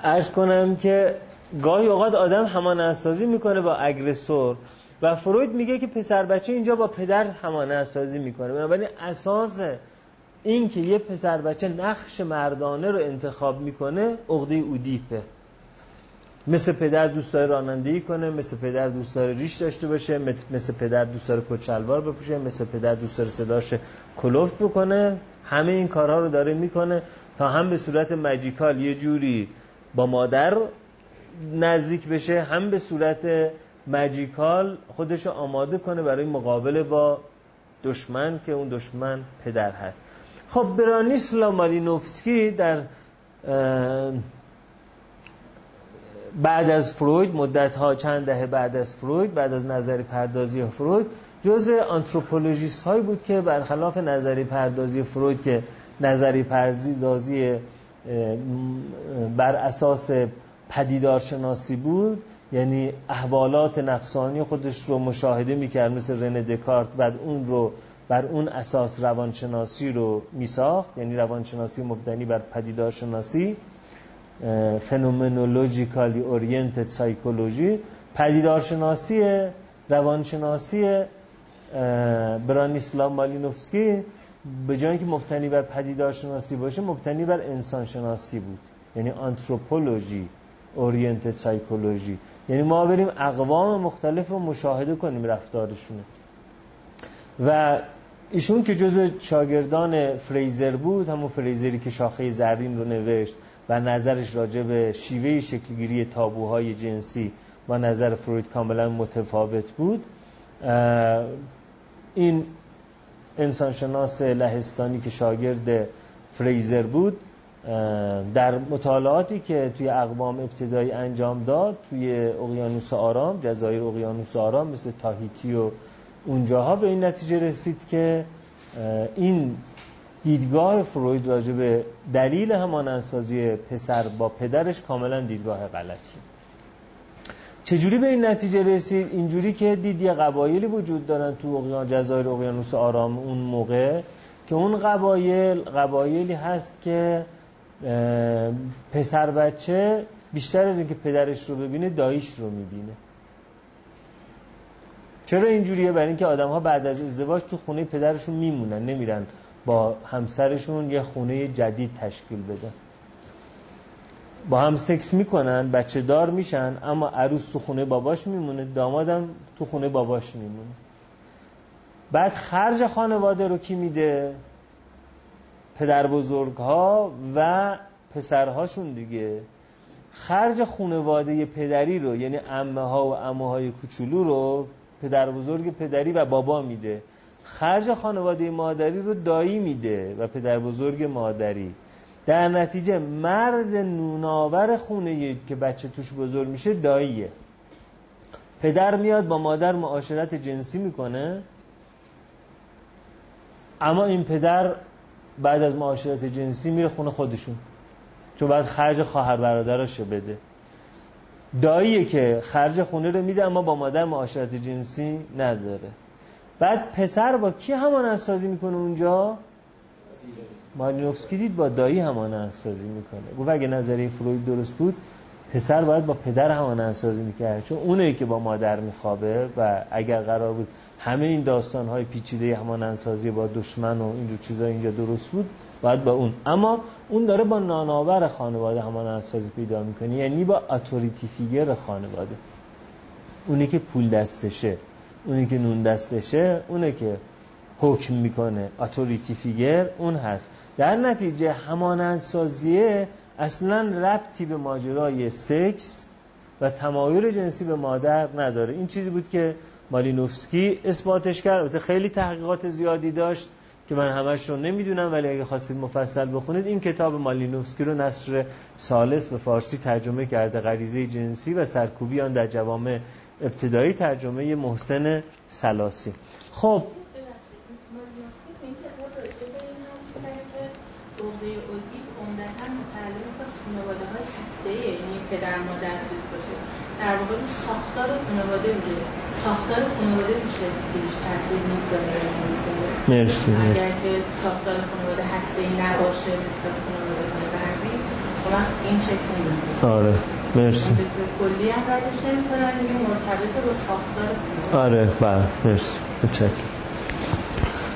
[SPEAKER 1] ارز کنم که گاهی اوقات آدم همان اسازی می‌کنه با اگرسور و فروید میگه که پسر بچه اینجا با پدر همانه اسازی می‌کنه. بنابراین اساس این که یه پسر بچه نقش مردانه رو انتخاب می‌کنه عقده اودیپه. مثل پدر دوست داره رانندگی کنه مثل پدر دوست داره ریش داشته باشه مثل پدر دوست داره کچلوار بپوشه مثل پدر دوست داره صداش کلوفت بکنه. همه این کارها رو داره می‌کنه تا هم به صورت مجیکال یه جوری با مادر نزدیک بشه هم به صورت مجیکال خودش آماده کنه برای مقابله با دشمن که اون دشمن پدر هست. خب برانیسلا مالینوفسکی در بعد از فروید مدت ها چند دهه بعد از فروید بعد از نظری پردازی فروید جزء آنتروپولوژیست هایی بود که برخلاف نظری پردازی فروید که نظری پردازی بر اساس پدیدارشناسی بود یعنی احوالات نفسانی خودش رو مشاهده می‌کرد مثل رنه دکارت بعد اون رو بر اون اساس روانشناسی رو میساخت یعنی روانشناسی مبتنی بر پدیدارشناسی. فنومنولوژیکالی اورینتد سایکولوژی پدیدارشناسی روانشناسی برانیسلا مالینوفسکی. به جایی که مبتنی بر پدیدارشناسی باشه مبتنی بر انسانشناسی بود. یعنی آنتروپولوژی اورینتد سایکولوژی. یعنی ما بریم اقوام مختلف رو مشاهده کنیم رفتارشونه و ایشون که جزو شاگردان فریزر بود همون فریزری که شاخه زرین رو نوشت و نظرش راجع به شیوه شکلگیری تابوهای جنسی با نظر فروید کاملا متفاوت بود. این انسانشناس لهستانی که شاگرد فریزر بود در مطالعاتی که توی اقوام ابتدایی انجام داد توی اقیانوس آرام جزایر اقیانوس آرام مثل تاهیتی و اونجاها به این نتیجه رسید که این دیدگاه فروید راجع به دلیل همانندسازی پسر با پدرش کاملا دیدگاه غلطی. چجوری به این نتیجه رسید؟ اینجوری که دید یه قبایلی وجود دارن تو اقیان جزایر اقیانوس آرام اون موقع که اون قبایل قبایلی هست که پسر بچه بیشتر از اینکه پدرش رو ببینه داییش رو می‌بینه. چرا اینجوریه؟ برای اینکه آدم ها بعد از ازدواج تو خونه پدرشون میمونن نمیرن. با همسرشون یه خونه جدید تشکیل بدن با هم سکس می‌کنن بچه دار میشن اما عروس تو خونه باباش میمونه دامادم تو خونه باباش میمونه. بعد خرج خانواده رو کی میده؟ پدر بزرگ ها و پسرهاشون دیگه. خرج خانواده پدری رو یعنی امه ها و امه های کوچولو رو پدر بزرگ پدری و بابا میده. خرج خانواده مادری رو دایی میده و پدر بزرگ مادری. در نتیجه مرد نوناور خونه که بچه توش بزرگ میشه داییه. پدر میاد با مادر معاشرت جنسی می‌کنه. اما این پدر بعد از معاشرت جنسی میره خونه خودشون. چون بعد خرج خواهر برادراشو بده. داییه که خرج خونه رو میده اما با مادر معاشرت جنسی نداره. بعد پسر با کی همان سازی می‌کنه اونجا؟ مالینوفسکی دید با دایی همان سازی می‌کنه. گفت اگه نظریه فروید درست بود پسر باید با پدر همان انسازی می‌کرد. چون اونه که با مادر میخوابه و اگر قرار بود همه این داستان های پیچیده همان انسازی با دشمن و اینجور چیزا اینجا درست بود باید با اون. اما اون داره با ناناور خانواده همان انسازی پیدا می‌کنه یعنی با اتوریتی فیگر خانواده. اونی که پول دستشه. اونی که نون دستشه اونه که حکم می‌کنه اتوریتی فیگر اون هست. در نتیجه همانند سازیه اصلا ربطی به ماجرای سکس و تمایل جنسی به مادر نداره. این چیزی بود که مالینوفسکی اثباتش کرد. البته خیلی تحقیقات زیادی داشت که من همش رو نمی‌دونم ولی اگه خواستید مفصل بخونید این کتاب مالینوفسکی رو نصر سالس به فارسی ترجمه کرده غریزه جنسی و سرکوبی آن در جوامع ابتدایی ترجمه محسن سلاسی. خب
[SPEAKER 3] پدر مادر چیز باشه در واقع رو ساختار خانواده میگه ساختار خانواده میشه بیش تاثیر می‌ذاره
[SPEAKER 1] مرسی.
[SPEAKER 3] اگر که ساختار خانواده هسته ای نباشه مثل خانواده غربی وقت این شکل
[SPEAKER 1] آره. مرسی.
[SPEAKER 3] کلی هم ردش نمی‌کنن این مرتبط با ساختار
[SPEAKER 1] آره بله مرسی. متشکرم.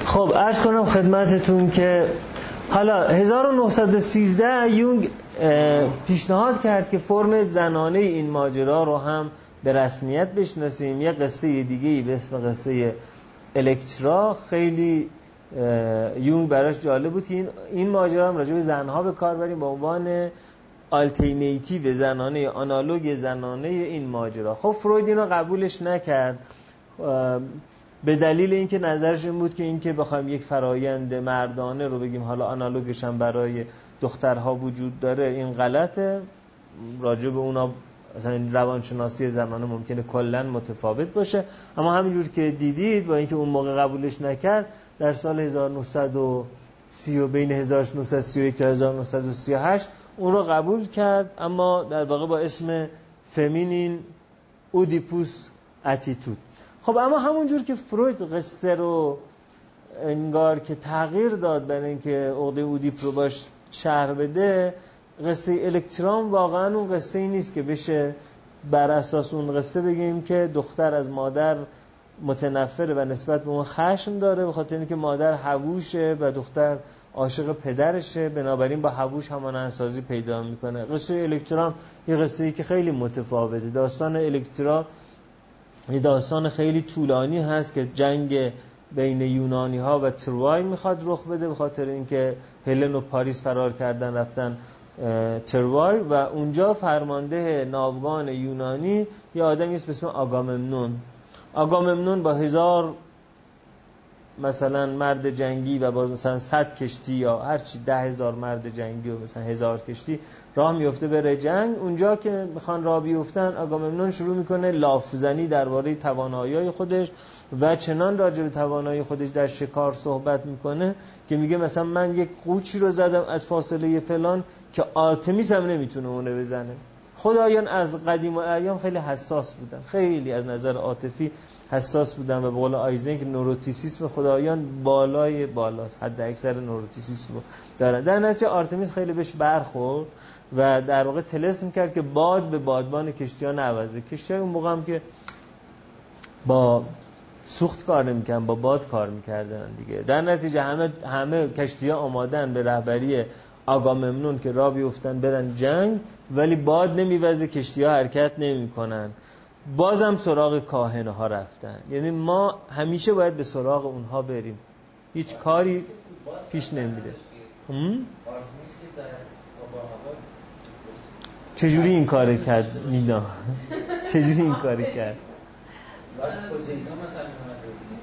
[SPEAKER 1] خب عرض کنم خدمتتون که حالا 1913 یونگ پیشنهاد کرد که فرم زنانه این ماجرا رو هم به رسمیت بشناسیم. یه قصه دیگه به اسم قصه الکترا. خیلی یونگ براش جالب بود که این, این ماجرا هم راجع به زنها به کار بریم. به عنوان آلترنیتیو زنانه آنالوگ زنانه این ماجرا. خب فروید اینو قبولش نکرد. به دلیل اینکه نظرش این بود که اینکه بخوایم یک فرایند مردانه رو بگیم حالا آنالوگش هم برای دخترها وجود داره این غلطه. راجع به اونا مثلا روانشناسی زمانه ممکنه کلا متفاوت باشه. اما همینجور که دیدید با اینکه اون موقع قبولش نکرد در سال 1930 و بین 1931 تا 1938 اون رو قبول کرد اما در واقع با اسم فمینین اودیپوس اتیتود. خب اما همونجور که فروید قصه رو انگار که تغییر داد برای اینکه عقده اودیپ رو باش شهر بده قصه الکترون واقعا اون قصه ای نیست که بشه بر اساس اون قصه بگیم که دختر از مادر متنفره و نسبت به اون خشم داره به خاطر اینکه مادر هووشه و دختر عاشق پدرشه. بنابراین با هووش همان انسازی پیدا می‌کنه. قصه الکترون یه قصه ای که خیلی متفاوته. داستان الکترا یه داستان خیلی طولانی هست که جنگ بین یونانی ها و تروای می‌خواد رخ بده به خاطر اینکه هلن و پاریس فرار کردن رفتن تروای و اونجا فرمانده ناوگان یونانی یه آدمی است به اسم آگاممنون. آگاممنون با هزار مثلا مرد جنگی و با مثلا صد کشتی یا هرچی ده هزار مرد جنگی و مثلا هزار کشتی راه میفته بره جنگ اونجا که می‌خوان راه بیفتن آگاممنون شروع می‌کنه لافزنی درباره توانایی خودش و چنان راجع به توانایی خودش در شکار صحبت می‌کنه که میگه مثلا من یک قوچی رو زدم از فاصله فلان که آرتمیس هم نمی‌تونه اونه بزنه. خدایان از قدیم و ایام خیلی حساس بودن. خیلی از نظر عاطفی حساس بودن و به قول آیزنگ نوروتیسیسم خدایان بالای بالاست. حد اکثر نوروتیسیسم دارن. در نتیجه آرتمیس خیلی بهش برخورد و در واقع تلسم کرد که باد به بادبان کشتی ها نوزه کشتی اون موقع هم که با سوخت کار نمی‌کردن با باد کار می‌کردن دیگه. در نتیجه همه همه کشتی ها آمادن به رهبری آقا ممنون که را بیفتن برن جنگ ولی باد نمیوزه کشتی ها حرکت نمی‌کنن. بازم سراغ کاهنه ها رفتن. یعنی ما همیشه باید به سراغ اونها بریم. هیچ کاری پیش نمیره. چجوری این کار کرد مینا؟ چجوری این کاری کرد؟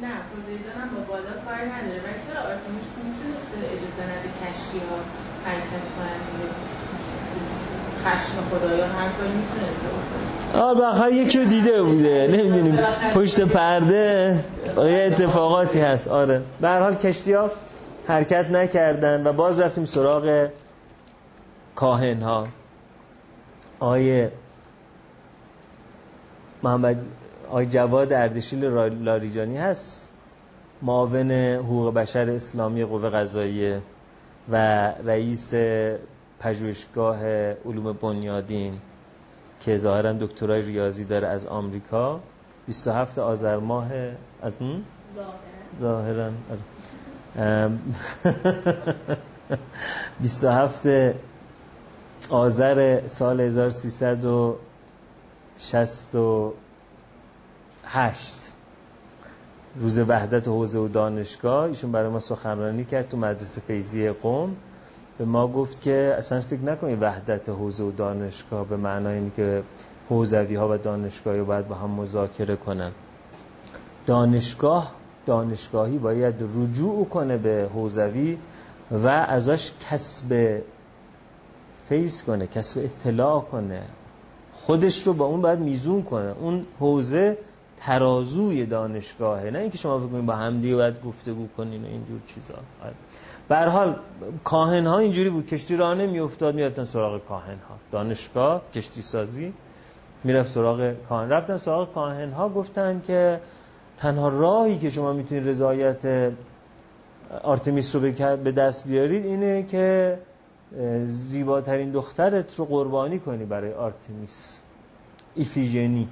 [SPEAKER 3] نه پوزیدون هم با بالا کار نداره. ولی چرا؟ آرتمیس می‌تونسته اجازه نده کشتی ها حرکت کنن خشم خدایان هر کاری می‌تونسته بکنه.
[SPEAKER 1] آره بخیر یکی رو دیده بوده. نمی‌دونیم. پشت پرده. یه اتفاقاتی هست. آره. به هر حال کشتی ها حرکت نکردن و باز رفتیم سراغ کاهن ها آیه محمد آی جواد اردشیل لاریجانی هست. معاون حقوق بشر اسلامی قوه قضاییه و رئیس پژوهشگاه علوم بنیادین که ظاهرا دکترای ریاضی داره از آمریکا. 27 آذر ماه از اون ظاهرا. 27 آذر سال 1368 روز وحدت حوزه و دانشگاه. ایشون برای ما سخنرانی کرد تو مدرسه فیزی قوم به ما گفت که اصلا فکر نکنید وحدت حوزه و دانشگاه به معنای اینه که حوزوی ها و دانشگاهی باید با هم مذاکره کنن. دانشگاه دانشگاهی باید رجوع کنه به حوزوی و ازش کسب فیض کنه کسب اطلاع کنه. خودش رو با اون باید میزون کنه. اون حوزه ترازوی دانشگاهه. نه اینکه شما بگوین با همدیگه باید گفتگو کنین و اینجور چیزا. آره. به هر کاهن ها اینجوری بود کشتی راه نمیافتاد می‌رفتن سراغ کاهن ها دانشگاه کشتی سازی می‌رفت سراغ کاهن. رفتن سراغ کاهن ها گفتن که تنها راهی که شما می‌تونید رضایت آرتمیس رو به دست بیارید اینه که زیباترین دخترت رو قربانی کنی برای آرتمیس. ایفیژنی.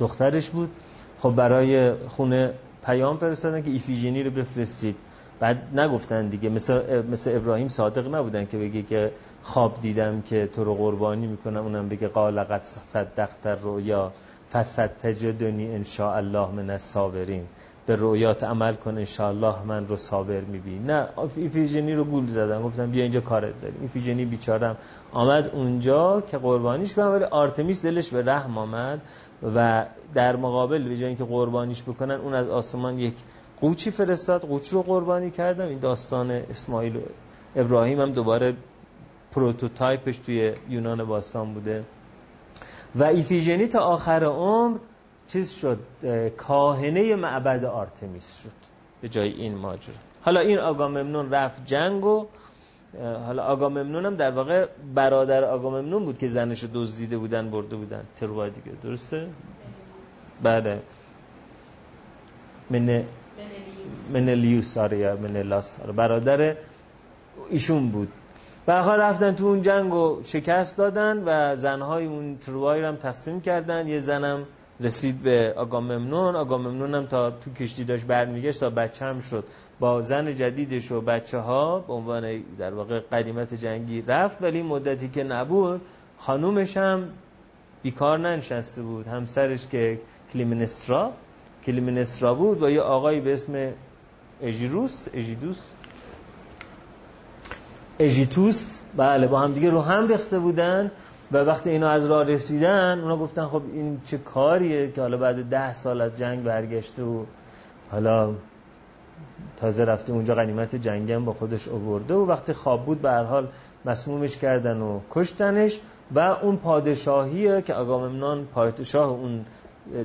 [SPEAKER 1] دخترش بود. خب برای خونه پیام فرستادن که ایفیژنی رو بفرستید. بعد نگفتن دیگه. مثل, مثل ابراهیم صادق نبودن که بگه که خواب دیدم که تو رو قربانی می‌کنم اونم بگه قال قد صدقت الرؤیا فستجدنی ان شاء الله من الصابرین. به رویات عمل کن الله من رو صابر می‌بینی. نه ایفیژنی رو گول زدن. گفتن بیا اینجا کارت داریم. ایفیژنی بیچارم آمد اونجا که قربانیش کنن ولی آرتمیس دلش به رحم آمد و در مقابل به جای اینکه قربانیش بکنن اون از آسمان یک قوچی فرستاد قوچ رو قربانی کردن. این داستان اسماعیل و ابراهیم هم دوباره prototype ش توی یونان باستان بوده. و ایفیژنی تا آخر عمر چیز شد کاهنه معبد آرتمیس شد به جای این ماجرا. حالا این آگاممنون رفت جنگ و حالا آگاممنون هم در واقع برادر آگاممنون بود که زنش دزدیده بودن برده بودن. تروای دیگه. درسته؟ بله. من منلیوس آره یا منلاس. آره برادر ایشون بود. و رفتن تو اون جنگ و شکست دادن و زنهای اون تروای رو هم تقسیم کردن. یه زنم رسید به آگاممنون آگاممنون هم تا تو کشتی داشت برمیگشت تا بچه هم شد. با زن جدیدش و بچه ها به عنوان در واقع قدیمت جنگی رفت. ولی مدتی که نبود خانومش هم بیکار ننشسته بود. همسرش که کلیمنسترا کلیمنسترا بود با یه آقایی به اسم اژیروس اژیدوس. اژیتوس بله با هم دیگه رو هم ریخته بودن و وقتی اینا از راه رسیدن اونا گفتن خب این چه کاریه که حالا بعد ده سال از جنگ برگشته و حالا تازه رفته اونجا غنیمت جنگی با خودش آورده و وقتی خواب بود به هر حال مسمومش کردن و کشتنش و اون پادشاهی که آگاممنون پادشاه اون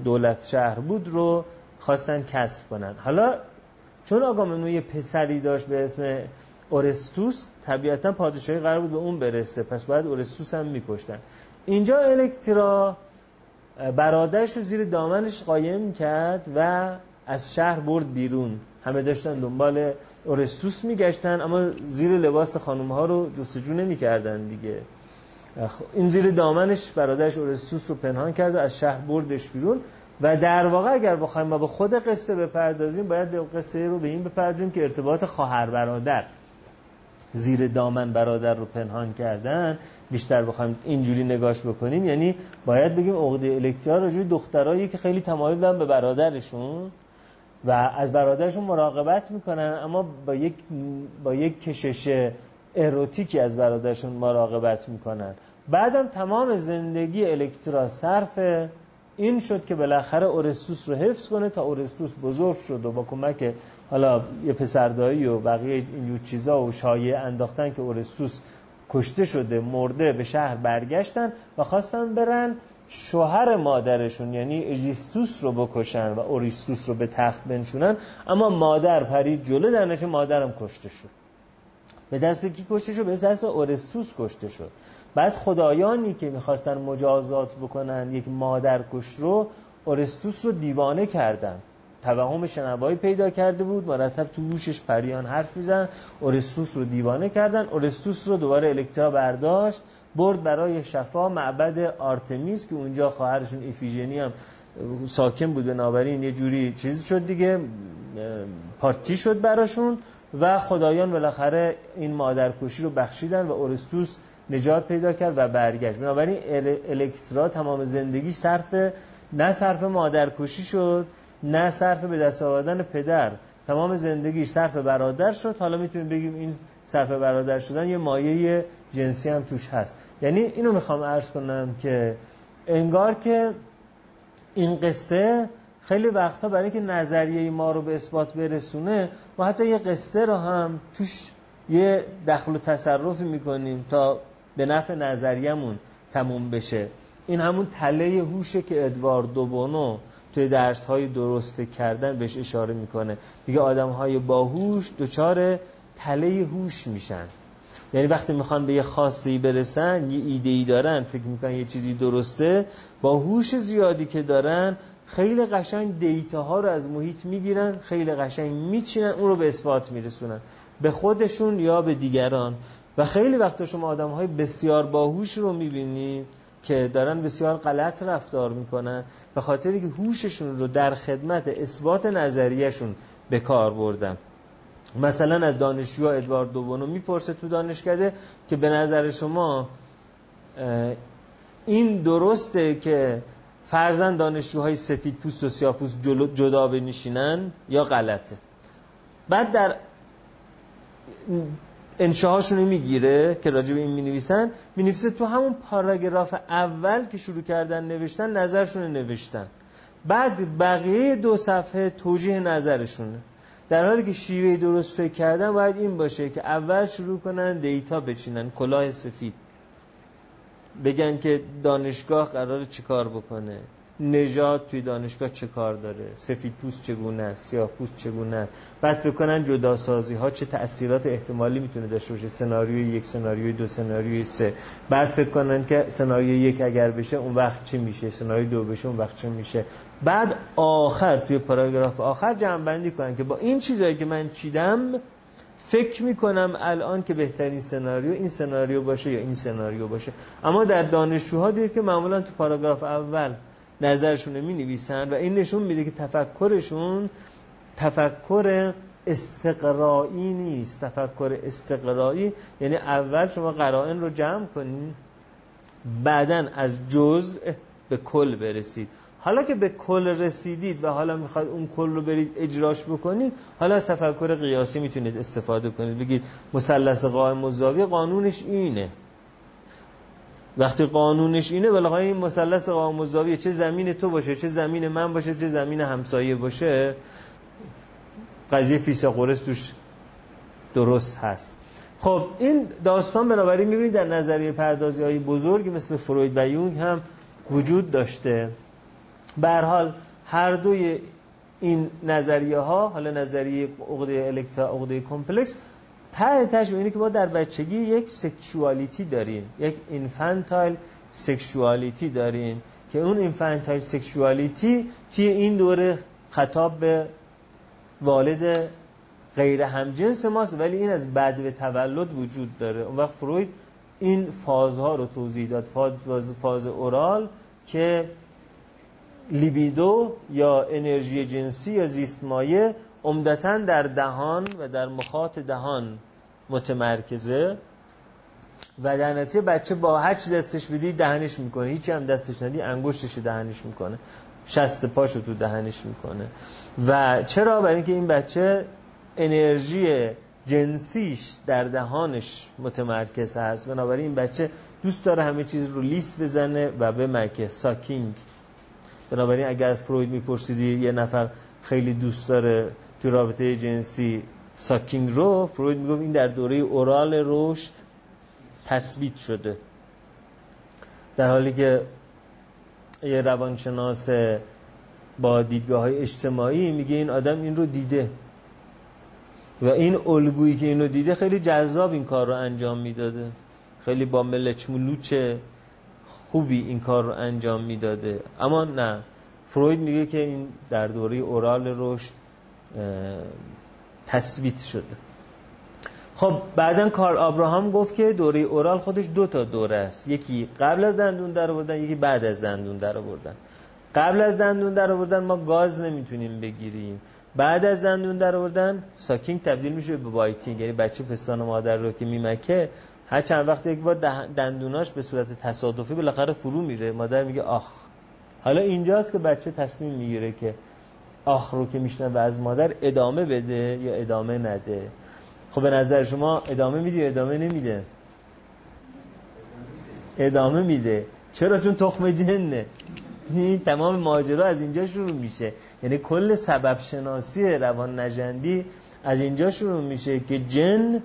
[SPEAKER 1] دولت شهر بود رو خواستن کسب کنن. حالا چون آگاممنون یه پسری داشت به اسم اورستوس طبیعتا پادشاهی قرار بود به اون برسه. پس باید اورستوس هم میکشتن. اینجا الکترا برادرش رو زیر دامنش قایم کرد و از شهر برد بیرون. همه داشتن دنبال اورستوس میگشتن اما زیر لباس خانم ها رو جستجو نمی‌کردن دیگه. این زیر دامنش برادرش اورستوس رو پنهان کرد و از شهر بردش بیرون. و در واقع اگر بخوایم ما به خود قصه بپردازیم باید به قصه رو به این بپردازیم که ارتباط خواهر برادر زیر دامن برادر رو پنهان کردن بیشتر بخوایم اینجوری نگاش بکنیم. یعنی باید بگیم عقده الکترا راجوی دخترایی که خیلی تمایل دارن به برادرشون و از برادرشون مراقبت می‌کنن اما با یک با یک کشش اروتیکی از برادرشون مراقبت می‌کنن. بعدم تمام زندگی الکترا صرف این شد که بالاخره اورستوس رو حفظ کنه تا اورستوس بزرگ شد و با کمک حالا یه پسردایی و بقیه اینجور چیزا و شایعه انداختن که اورستوس کشته شده مرده به شهر برگشتن و خواستن برن شوهر مادرشون یعنی اژیستوس رو بکشن و اوریستوس رو به تخت بنشونن. اما مادر پرید جلو در مادرم کشته شد. به دست کی کشته شد؟ به دست اورستوس کشته شد. بعد خدایانی که می‌خواستن مجازات بکنن یک مادر کش رو اورستوس رو دیوانه کردن. توهم شنوایی پیدا کرده بود مرتب تو گوشش پریان حرف میزن اورستوس رو دیوانه کردن. اورستوس رو دوباره الکترا برداشت برد برای شفا معبد آرتمیس که اونجا خواهرشون ایفیژنی هم ساکن بود بنابراین یه جوری چیزی شد دیگه پارتی شد براشون و خدایان بالاخره این مادرکشی رو بخشیدن و اورستوس نجات پیدا کرد و برگشت. بنابراین الکترا تمام زندگی صرف نه صرف مادرکشی شد نه صرف به دست آوردن پدر. تمام زندگیش صرف برادر شد. حالا می‌تونیم بگیم این صرف برادر شدن یه مایه جنسی هم توش هست. یعنی اینو می‌خوام عرض کنم که انگار که این قصه خیلی وقتها برای اینکه نظریه ما رو به اثبات برسونه ما حتی یه قصه رو هم توش یه دخل و تصرفی می‌کنیم تا به نفع نظریمون تموم بشه. این همون تله هوشه که ادوارد دوبونو توی درس های درست کردن بهش اشاره می‌کنه. میگه آدم های باهوش دچار تله هوش میشن. یعنی وقتی می‌خوان به یه خواسته برسن یه ایده ای دارن فکر می‌کنن یه چیزی درسته با هوش زیادی که دارن خیلی قشنگ دیتا ها رو از محیط می‌گیرن خیلی قشنگ میچینن اون رو به اثبات میرسونن. به خودشون یا به دیگران. و خیلی وقت شما آدم های بسیار باهوش رو می‌بینید که دارن بسیار غلط رفتار می‌کنن به خاطری که هوششون رو در خدمت اثبات نظریهشون به کار بردن. مثلا از دانشجو ادوارد دوبونو می‌پرسه تو دانشکده که به نظر شما این درسته که فرزن دانشجوهای سفید پوست و سیاه پوست جدا بنشینن یا غلطه؟ بعد در انشاهاشون رو می‌گیره که راجع به این می‌نویسن می‌نویسه تو همون پاراگراف اول که شروع کردن نوشتن نظرشون رو نوشتن. بعد بقیه دو صفحه توجیه نظرشونه. در حالی که شیوه درست فکر کردن باید این باشه که اول شروع کنن دیتا بچینن کلاه سفید. بگن که دانشگاه قرار چیکار بکنه. نژاد توی دانشگاه چه کار داره؟ سفید پوست چگونه؟ سیاه پوست چگونه؟ بعد فکر کنن جدا سازی ها چه تأثیرات احتمالی می‌تونه داشته باشه؟ سناریوی یک سناریوی دو سناریوی سه. بعد فکر کنن که سناریوی یک اگر بشه اون وقت چی میشه؟ سناریوی دو بشه اون وقت چه میشه؟ بعد آخر توی پاراگراف آخر جمع بندی کنن که با این چیزایی که من چیدم فکر می‌کنم الان که بهترین سناریو این سناریو باشه یا این سناریو باشه. اما در دانشجوها دید که معمولا تو پاراگراف اول نظرشون رو می نویسن و این نشون میده که تفکرشون تفکر استقرایی نیست. تفکر استقرایی یعنی اول شما قرائن رو جمع کنید بعدا از جزء به کل برسید. حالا که به کل رسیدید و حالا می‌خواید اون کل رو برید اجراش بکنید حالا از تفکر قیاسی می‌تونید استفاده کنید. بگید مثلث قائم مزاوی قانونش اینه. وقتی قانونش اینه بالاخره این مثلث قائم مزاوی چه زمین تو باشه چه زمین من باشه چه زمین همسایه باشه قضیه فیثاغورس توش درست هست. خب این داستان بنابراین می‌بینید در نظریه پردازی های بزرگ مثل فروید و یونگ هم وجود داشته. به هر حال هر دوی این نظریه ها حالا نظریه عقده الکترا عقده complex ته تش اینه که ما در بچگی یک sexuality داریم یک infantile sexuality داریم که اون infantile sexuality توی این دوره خطاب به والد غیر همجنس ماست ولی این از بعد به تولد وجود داره. اون وقت فروید این فازها رو توضیح داد. فاز, فاز اورال که لیبیدو یا انرژی جنسی یا زیست مایه عمدتا در دهان و در مخاط دهان متمرکزه و در نتیجه بچه با هر چی دستش بدی دهنش می‌کنه. هیچی هم دستش ندی انگشتش دهنش می‌کنه. شست پاشو تو دهنش می‌کنه. و چرا؟ برای اینکه این بچه انرژی جنسیش در دهانش متمرکز هست. بنابراین این بچه دوست داره همه چیز رو لیس بزنه و به مکه ساکینگ. بنابراین اگر فروید میپرسیدی یه نفر خیلی دوست داره تو رابطه جنسی ساکینگ رو فروید می‌گفت این در دوره اورال رشد تثبیت شده. در حالی که یه روانشناس با دیدگاه های اجتماعی میگه این آدم این رو دیده. و این الگویی که اینو دیده خیلی جذاب این کار رو انجام می‌داده. خیلی با ملچمولوچ خوبی این کار رو انجام می‌داده. اما نه. فروید میگه که این در دوره اورال رشد تثبیت شده. خب بعدا کار آبراهام گفت که دوره اورال خودش دو تا دوره است. یکی قبل از دندون در آوردن یکی بعد از دندون در آوردن. قبل از دندون در آوردن ما گاز نمی‌تونیم بگیریم. بعد از دندون در آوردن ساکینگ تبدیل میشه به بایتینگ یعنی بچه پستان مادر رو که میمکه هر چند وقت یک بار دندوناش به صورت تصادفی بالاخره فرو میره. مادر میگه آخ. حالا اینجاست که بچه تصمیم می‌گیره که آخ رو که میشنوه از مادر ادامه بده یا ادامه نده. خب به نظر شما ادامه میده ادامه نمیده؟ ادامه میده. چرا؟ چون تخم جنه. تمام ماجرا از اینجا شروع میشه. یعنی کل سبب شناسی روان نجندی از اینجا شروع میشه که جن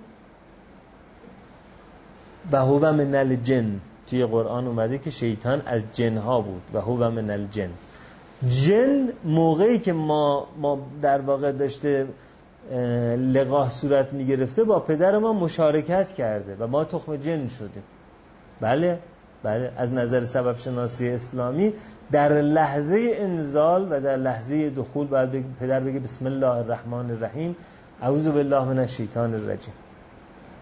[SPEAKER 1] و هو من الجن توی قرآن اومده که شیطان از جنها بود و هو من الجن جن موقعی که ما, ما در واقع داشته لقاه صورت می‌گرفته با پدر ما مشارکت کرده و ما تخم جن شدیم. بله بله. از نظر سبب شناسی اسلامی در لحظه انزال و در لحظه دخول باید پدر بگه بسم الله الرحمن الرحیم اعوذ بالله من الشیطان الرجیم.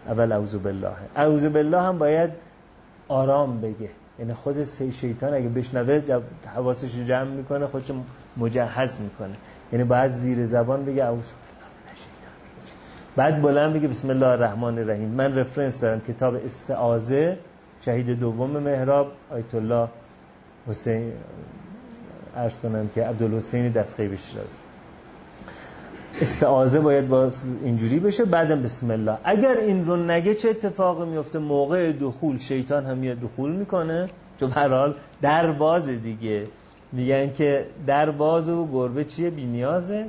[SPEAKER 1] اول اعوذ بالله. اعوذ بالله هم باید آرام بگه. یعنی خود شیطان اگه بشنوه حواسش رو جمع می‌کنه خودش مجهز می‌کنه. یعنی باید زیر زبان بگه اعوذ بعد بلند بگه بسم الله الرحمن الرحیم. من رفرنس دارم کتاب استعاذه شهید دوم مهراب آیت الله حسین ارز کنم که عبدالحسین دستخیب شیراز. استعاذه باید با اینجوری بشه بعدم بسم الله. اگر این رو نگه چه اتفاقی میفته؟ موقع دخول شیطان هم میاد دخول می‌کنه. چون حال در باز دیگه. میگن که در باز و گربه چیه؟ بی نیازه.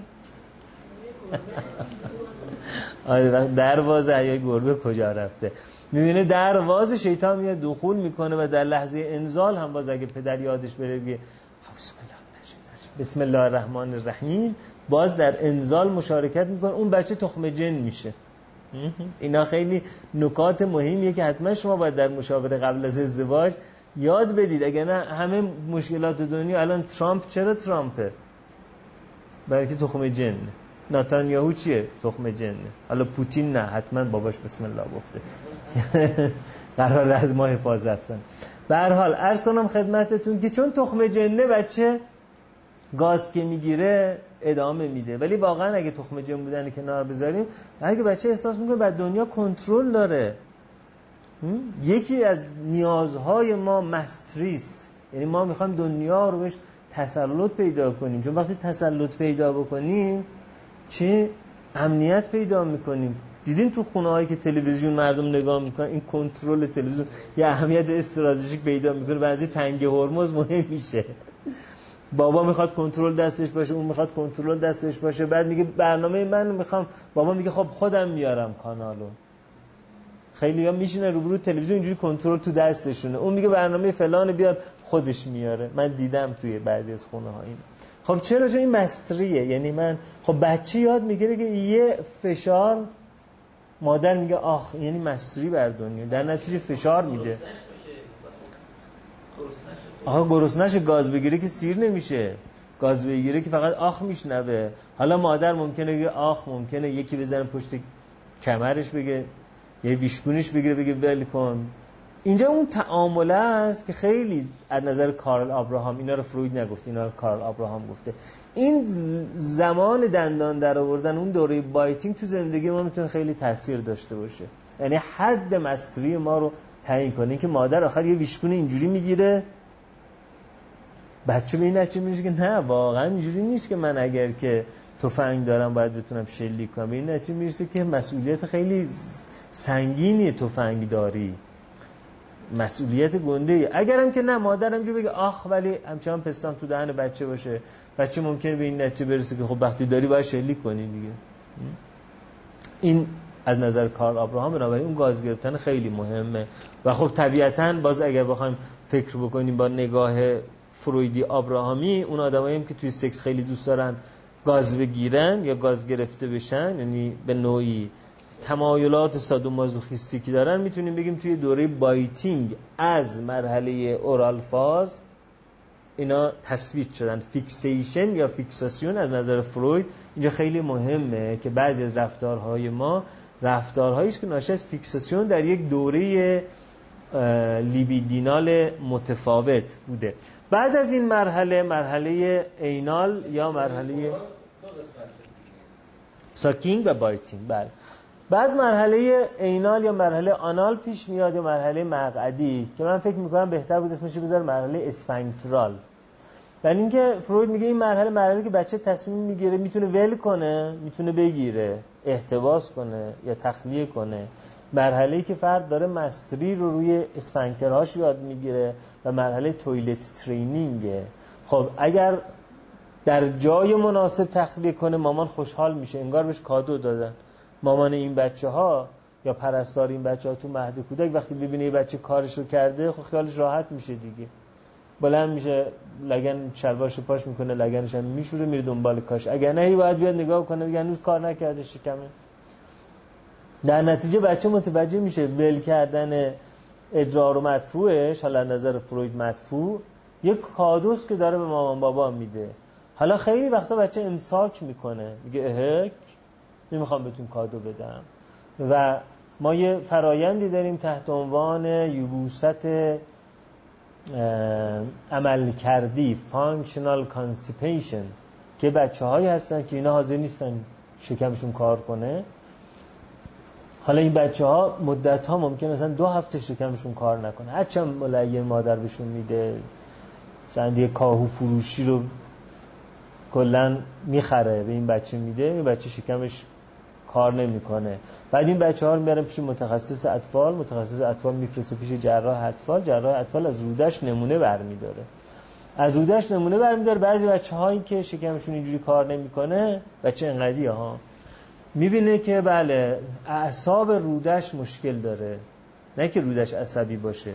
[SPEAKER 1] آره در باز حیای گربه کجا رفته؟ می‌بینه درواز شیطان میاد دخول می‌کنه و در لحظه انزال هم باز اگه پدر یادش بره بگه بسم الله الرحمن الرحیم. باز در انزال مشارکت می‌کنه. اون بچه تخم جن میشه. اینا خیلی نکات مهمیه که حتما شما باید در مشاوره قبل از ازدواج یاد بدید. اگر نه همه مشکلات دنیا الان ترامپ چرا ترامپه؟ برای که تخم جن. ناتانیاهو چیه؟ تخم جنه حالا پوتین نه حتما باباش بسم الله گفته. قرار از ما حفاظت کنه. به هر حال عرض کنم خدمتتون که چون تخم جنه بچه گاز که می‌گیره ادامه میده. ولی واقعا اگه تخم جن بودن کنار بذاریم اگه بچه احساس می‌کنه بعد دنیا کنترل داره. یکی از نیازهای ما مستریست یعنی ما می‌خوایم دنیا رو بهش تسلط پیدا کنیم. چون وقتی تسلط پیدا بکنیم چی؟ امنیت پیدا می‌کنیم. دیدین تو خونه هایی که تلویزیون مردم نگاه می‌کنن این کنترل تلویزیون یه اهمیت استراتژیک پیدا می‌کنه. بعضی تنگ هرمز مهم میشه. بابا می‌خواد کنترل دستش باشه اون می‌خواد کنترل دستش باشه. بعد میگه برنامه من می‌خوام. بابا میگه خب خودم میارم کانالو. خیلی ها میشینه روبرو تلویزیون اینجوری کنترل تو دستشونه. اون میگه برنامه فلان بیار خودش میاره. من دیدم توی بعضی از خونه ها این خب چرا؟ چون این مستریه. یعنی من خب بچه یاد می‌گیره که یه فشار مادر میگه آخ یعنی مستری بر دنیا. در نتیجه فشار میده. آخه گرسنش گاز بگیره که سیر نمیشه. گاز بگیره که فقط آخ میشنوه. حالا مادر ممکنه بگه آخ ممکنه یکی بزنه پشت کمرش بگه یه ویشگونش بگیره بگه ول کن. اینجا اون تعامله است که خیلی از نظر کارل آبراهام اینا رو فروید نگفته اینا رو کارل آبراهام گفته. این زمان دندان در آوردن اون دوره بایتینگ تو زندگی ما می‌تونه خیلی تاثیر داشته باشه. یعنی حد مستری ما رو تعیین کنه. که مادر آخر یه ویشکونه اینجوری می‌گیره بچه به این میشه که نه واقعا اینجوری نیست که من اگر که تفنگ دارم باید بتونم شلیک کنم. این نتیجه می‌رسه که مسئولیت خیلی سنگینی تفنگ داری. مسئولیت گنده ای اگرم که نه مادرم جو بگه آخ ولی همچنان پستان تو دهن بچه باشه. بچه ممکنه به این نتیجه برسه که خب وقتی داری باید شلیک کنی دیگه. این از نظر کارل آبراهام بنابراین اون گاز گرفتن خیلی مهمه. و خب طبیعتا باز اگر بخوایم فکر بکنیم با نگاه فرویدی آبراهامی اون آدمایی که توی سکس خیلی دوست دارن گاز بگیرن یا گاز گرفته بشن یعنی به نوعی تمایلات sadomasochistic ی دارن می‌تونیم بگیم توی دوره biting از مرحله oral phase اینا تثبیت شدن. fixation یا fixation از نظر فروید اینجا خیلی مهمه که بعضی از رفتارهای ما رفتارهایی است که ناشی از fixation در یک دوره libidinal متفاوت بوده. بعد از این مرحله مرحله anal یا مرحله sucking و biting. بله. بعد مرحله anal یا مرحله anal پیش میاد یا مرحله مقعدی که من فکر می‌کنم بهتر بود اسمش بذار مرحله sphincteral یعنی اینکه فروید میگه این مرحله مرحله که بچه تصمیم می‌گیره می‌تونه ول کنه می‌تونه بگیره احتباس کنه یا تخلیه کنه. مرحله که فرد داره mastery رو روی sphincter هاش یاد می‌گیره و مرحله toilet training ه خب اگر در جای مناسب تخلیه کنه مامان خوشحال میشه. انگار بهش کادو دادن. مامان این بچه ها یا پرستار این بچه ها تو مهد کودک وقتی ببینه یه بچه کارش رو کرده خب خیالش راحت میشه دیگه. بلند میشه لگن شلوارش پاش می‌کنه لگنش هم میشوره میره دنبال کاش. اگر نه باید بیاد نگاه کنه دیگه هنوز کار نکرده شکمه. در نتیجه بچه متوجه میشه ول کردن اجرار و مدفوعش حالا نظر فروید مدفوع یک کادوس که داره به مامان بابا میده. حالا خیلی وقتا بچه امساک می‌کنه. میگه اهک نمی‌خوام بهتون کادو بدم. و ما یه فرایندی داریم تحت عنوان یبوست عمل کردی functional constipation که بچه هایی هستن که اینا حاضر نیستن شکمشون کار کنه. حالا این بچه ها مدت ها ممکن اصلا دو هفته شکمشون کار نکنه. هرچند ملعیه مادر بهشون میده مثلا کاهو فروشی رو کلا می‌خره به این بچه میده این بچه شکمش کار نمی‌کنه. بعد این بچه ها رو می‌برن پیش متخصص اطفال متخصص اطفال میفرسته پیش جراح اطفال جراح اطفال از رودش نمونه برمیداره. از رودش نمونه برمیداره. بعضی بچه هایی که شکمشون اینجوری کار نمی‌کنه بچه انقدی ها. می‌بینه که بله اعصاب رودش مشکل داره. نه که رودش عصبی باشه.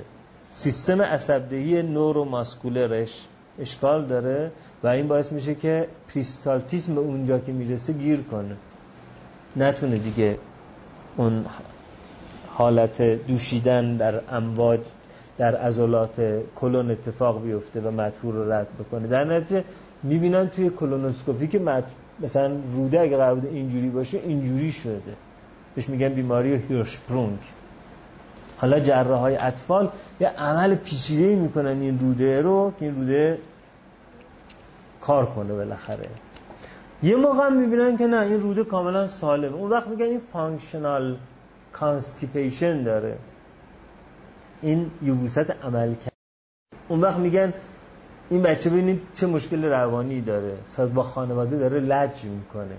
[SPEAKER 1] سیستم عصبدهی نورو ماسکولرش اشکال داره و این باعث میشه که پریستالتیسم به اونجا که می‌رسه گیر کنه. نتونه دیگه اون حالت دوشیدن در امواج در عضلات کلون اتفاق بیفته و مدفوع رو رد بکنه. در نتیجه می‌بینن توی کلونوسکوپی که مثلا روده اگه قرار بوده اینجوری باشه اینجوری شده. بهش میگن بیماری هیرشپرونگ حالا جراح های اطفال یه عمل پیچیده می‌کنن این روده رو که این روده کار کنه بالاخره. یه موقع هم می‌بینن که نه این روده کاملا سالمه. اون وقت میگن این functional constipation داره. این یبوست عمل کرد. اون وقت میگن این بچه ببینید چه مشکل روانی داره. با خانواده داره لج می‌کنه.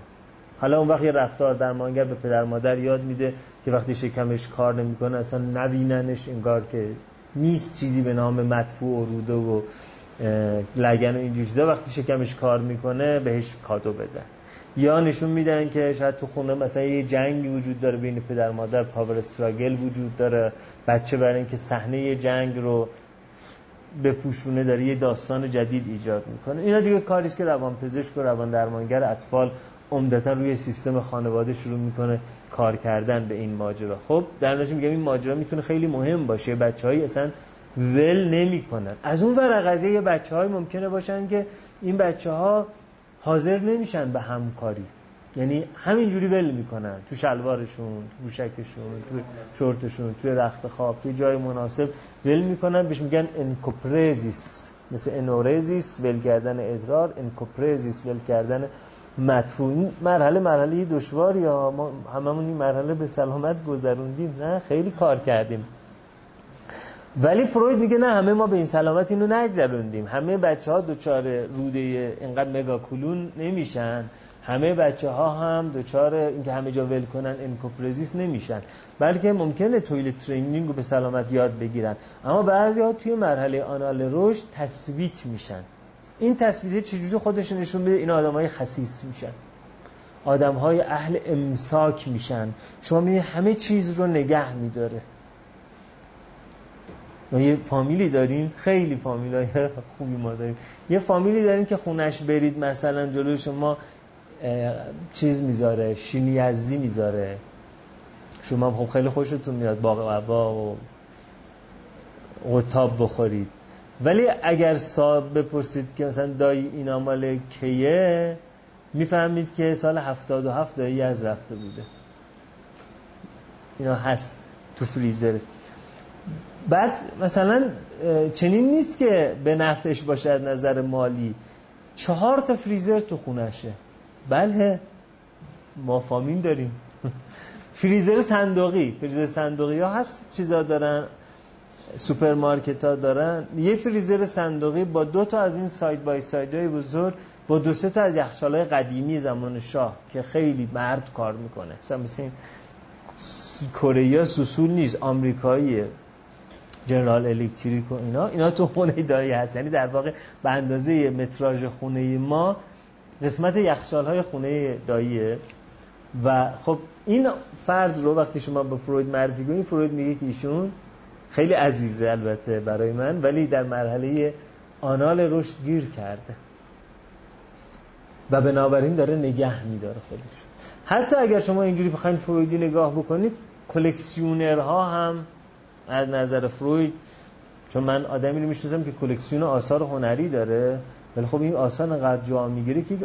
[SPEAKER 1] حالا اون وقت یه رفتار درمانگر به پدر مادر یاد میده که وقتی شکمش کار نمی‌کنه اصلا نبیننش انگار که نیست چیزی به نام مدفوع و روده و لگن و اینجور چیزا. وقتی شکمش کار می‌کنه بهش کادو بدن یا نشون میدن که شاید تو خونه مثلا یه جنگی وجود داره بین پدر مادر پاور استراگل وجود داره. بچه برای اینکه صحنه جنگ رو بپوشونه داره یه داستان جدید ایجاد می‌کنه. اینا دیگه کاریست که روان پزشک و روان درمانگر اطفال عمدتا روی سیستم خانواده شروع می‌کنه کار کردن به این ماجرا. خب در نتیجه میگم این ماجرا می‌تونه خیلی مهم باشه. بچه‌های اصلا ول نمی‌کنن. از اون ور قضیه یه بچه های ممکنه باشن که این بچه ها حاضر نمیشن به همکاری. یعنی همینجوری ول می‌کنن. تو شلوارشون تو گوشکشون تو شورتشون توی رخت خواب توی جای مناسب ول می‌کنن. بهش میگن encopresis مثل enuresis ول کردن ادرار encopresis ول کردن مدفوع. مرحله مرحله دشواری یا ما هممون این مرحله به سلامت گذروندیم. نه خیلی کار کردیم. ولی فروید میگه نه همه ما به این سلامت اینو نگذروندیم همه بچه ها دچار روده اینقدر megacolon نمیشن. همه بچه ها هم دچار اینکه همه جا ول کنن encopresis نمیشن. بلکه ممکنه تویل ترینینگ رو به سلامت یاد بگیرن. اما بعضی ها توی مرحله آنال رشد تثبیت میشن. این تثبیت چجوری خودش نشون میده؟ این آدمای خسیس میشن. آدم های اهل امساک میشن. شما می‌بینید همه چیز رو نگه میداره. ما یه فامیلی داریم. خیلی فامیل های خوبی ما داریم. یه فامیلی داریم که خونش برید مثلا جلوی شما چیز می‌ذاره شینی یزدی می‌ذاره. شما خب خیلی خوشتون میاد باغ و قطاب بخورید. ولی اگر صاحب بپرسید که مثلا دایی اینا مال کیه می‌فهمید که سال 77 دایی از رفته بوده. اینا هست تو فریزر. بعد مثلا چنین نیست که به نفعش باشد نظر مالی. چهار تا فریزر تو خونشه بله ما فامیل داریم. فریزر صندوقی فریزر صندوقی ها هست چیزا دارن سوپرمارکت ها دارن. یه فریزر صندوقی با دو تا از این side by side های بزرگ با دو سه تا از یخچال های قدیمی زمان شاه که خیلی مرد کار می‌کنه. مثلا مثل کره سوسول نیست آمریکاییه جنرال الکتریک و اینا. اینا تو خونه دایی هست. یعنی در واقع به اندازه متراژ خونه ما قسمت یخچال های خونه داییه. و خب این فرد رو وقتی شما با فروید معرفی کنید فروید میگه که ایشون خیلی عزیزه البته برای من ولی در مرحله آنال رشد گیر کرده. و بنابراین داره نگه میداره خودش. حتی اگر شما اینجوری بخواید فرویدی نگاه بکنید کلکسیونرها هم از نظر فروید چون من آدمی رو می‌شناسم که کلکسیون آثار هنری داره ولی خب این آثار انقدر جا می‌گیره که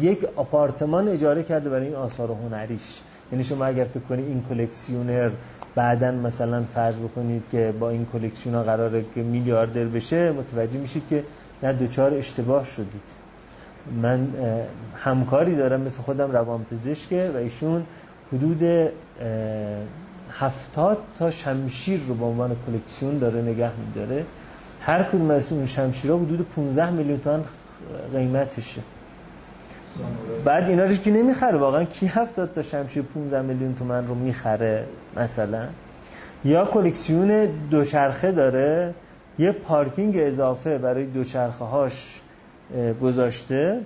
[SPEAKER 1] یک آپارتمان اجاره کرده برای این آثار هنریش. یعنی شما اگر فکر کنید این کلکسیونر بعدا مثلا فرض بکنید که با این کلکسیون قراره که میلیاردر بشه متوجه میشید که نه دوچار اشتباه شدید. من همکاری دارم مثل خودم روان پزشکه و ایشون حدود هفتاد تا شمشیر رو به عنوان کلکسیون داره نگه میداره. هر کدوم از اون شمشیرها حدود 15 میلیون تومان قیمتشه. بعد اینا رو که نمی‌خره واقعا کی هفتاد تا شمشیر 15 میلیون تومن رو می‌خره مثلا؟ یا کلکسیون دوچرخه داره یه پارکینگ اضافه برای دوچرخه هاش گذاشته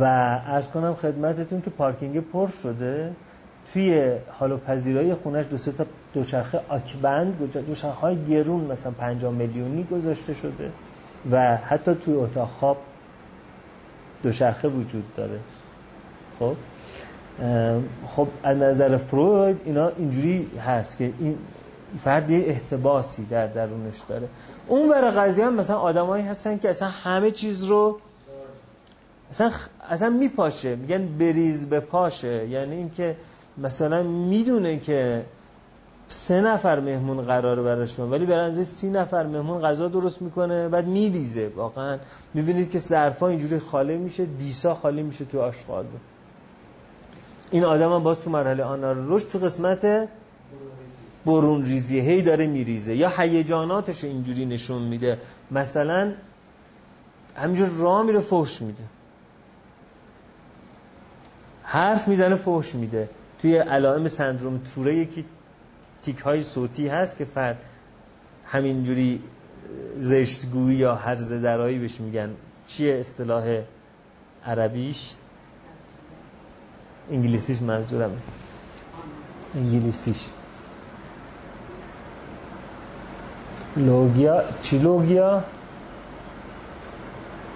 [SPEAKER 1] و ارز کنم خدمتتون که پارکینگ پر شده. توی حال و خونش دو سه تا دوچرخه آکبند دوچرخه های گرون مثلا 5 میلیونی گذاشته شده و حتی توی اتاق خواب دوچرخه وجود داره. خب؟ خب از نظر فروید اینا اینجوری هست که این فرد یه احتباسی در درونش داره. اون ور قضیه هم مثلا آدمایی هستن که اصلا همه چیز رو اصلا اصلا میپاشه. میگن بریز به پاشه. یعنی اینکه مثلا می‌دونه که سه نفر مهمون قراره براش ولی برای سی نفر مهمون غذا درست می‌کنه بعد میریزه. واقعا می‌بینید که ظرفا اینجوری خالی میشه دیسا خالی میشه تو آشغال. این آدم هم باز تو مرحله آنار رشد تو قسمت برون ریزیه هی داره میریزه. یا هیجاناتش اینجوری نشون میده. مثلا همینجور راه میره فوش میده. حرف می‌زنه فوش میده. توی علائم سندروم توره یکی تیک های صوتی هست که فرد همینجوری زشتگویی یا هرز درایی بهش میگن. چیه اصطلاح عربیش؟ انگلیسیش منظورم انگلیسیش. لوگیا چی لوگیا؟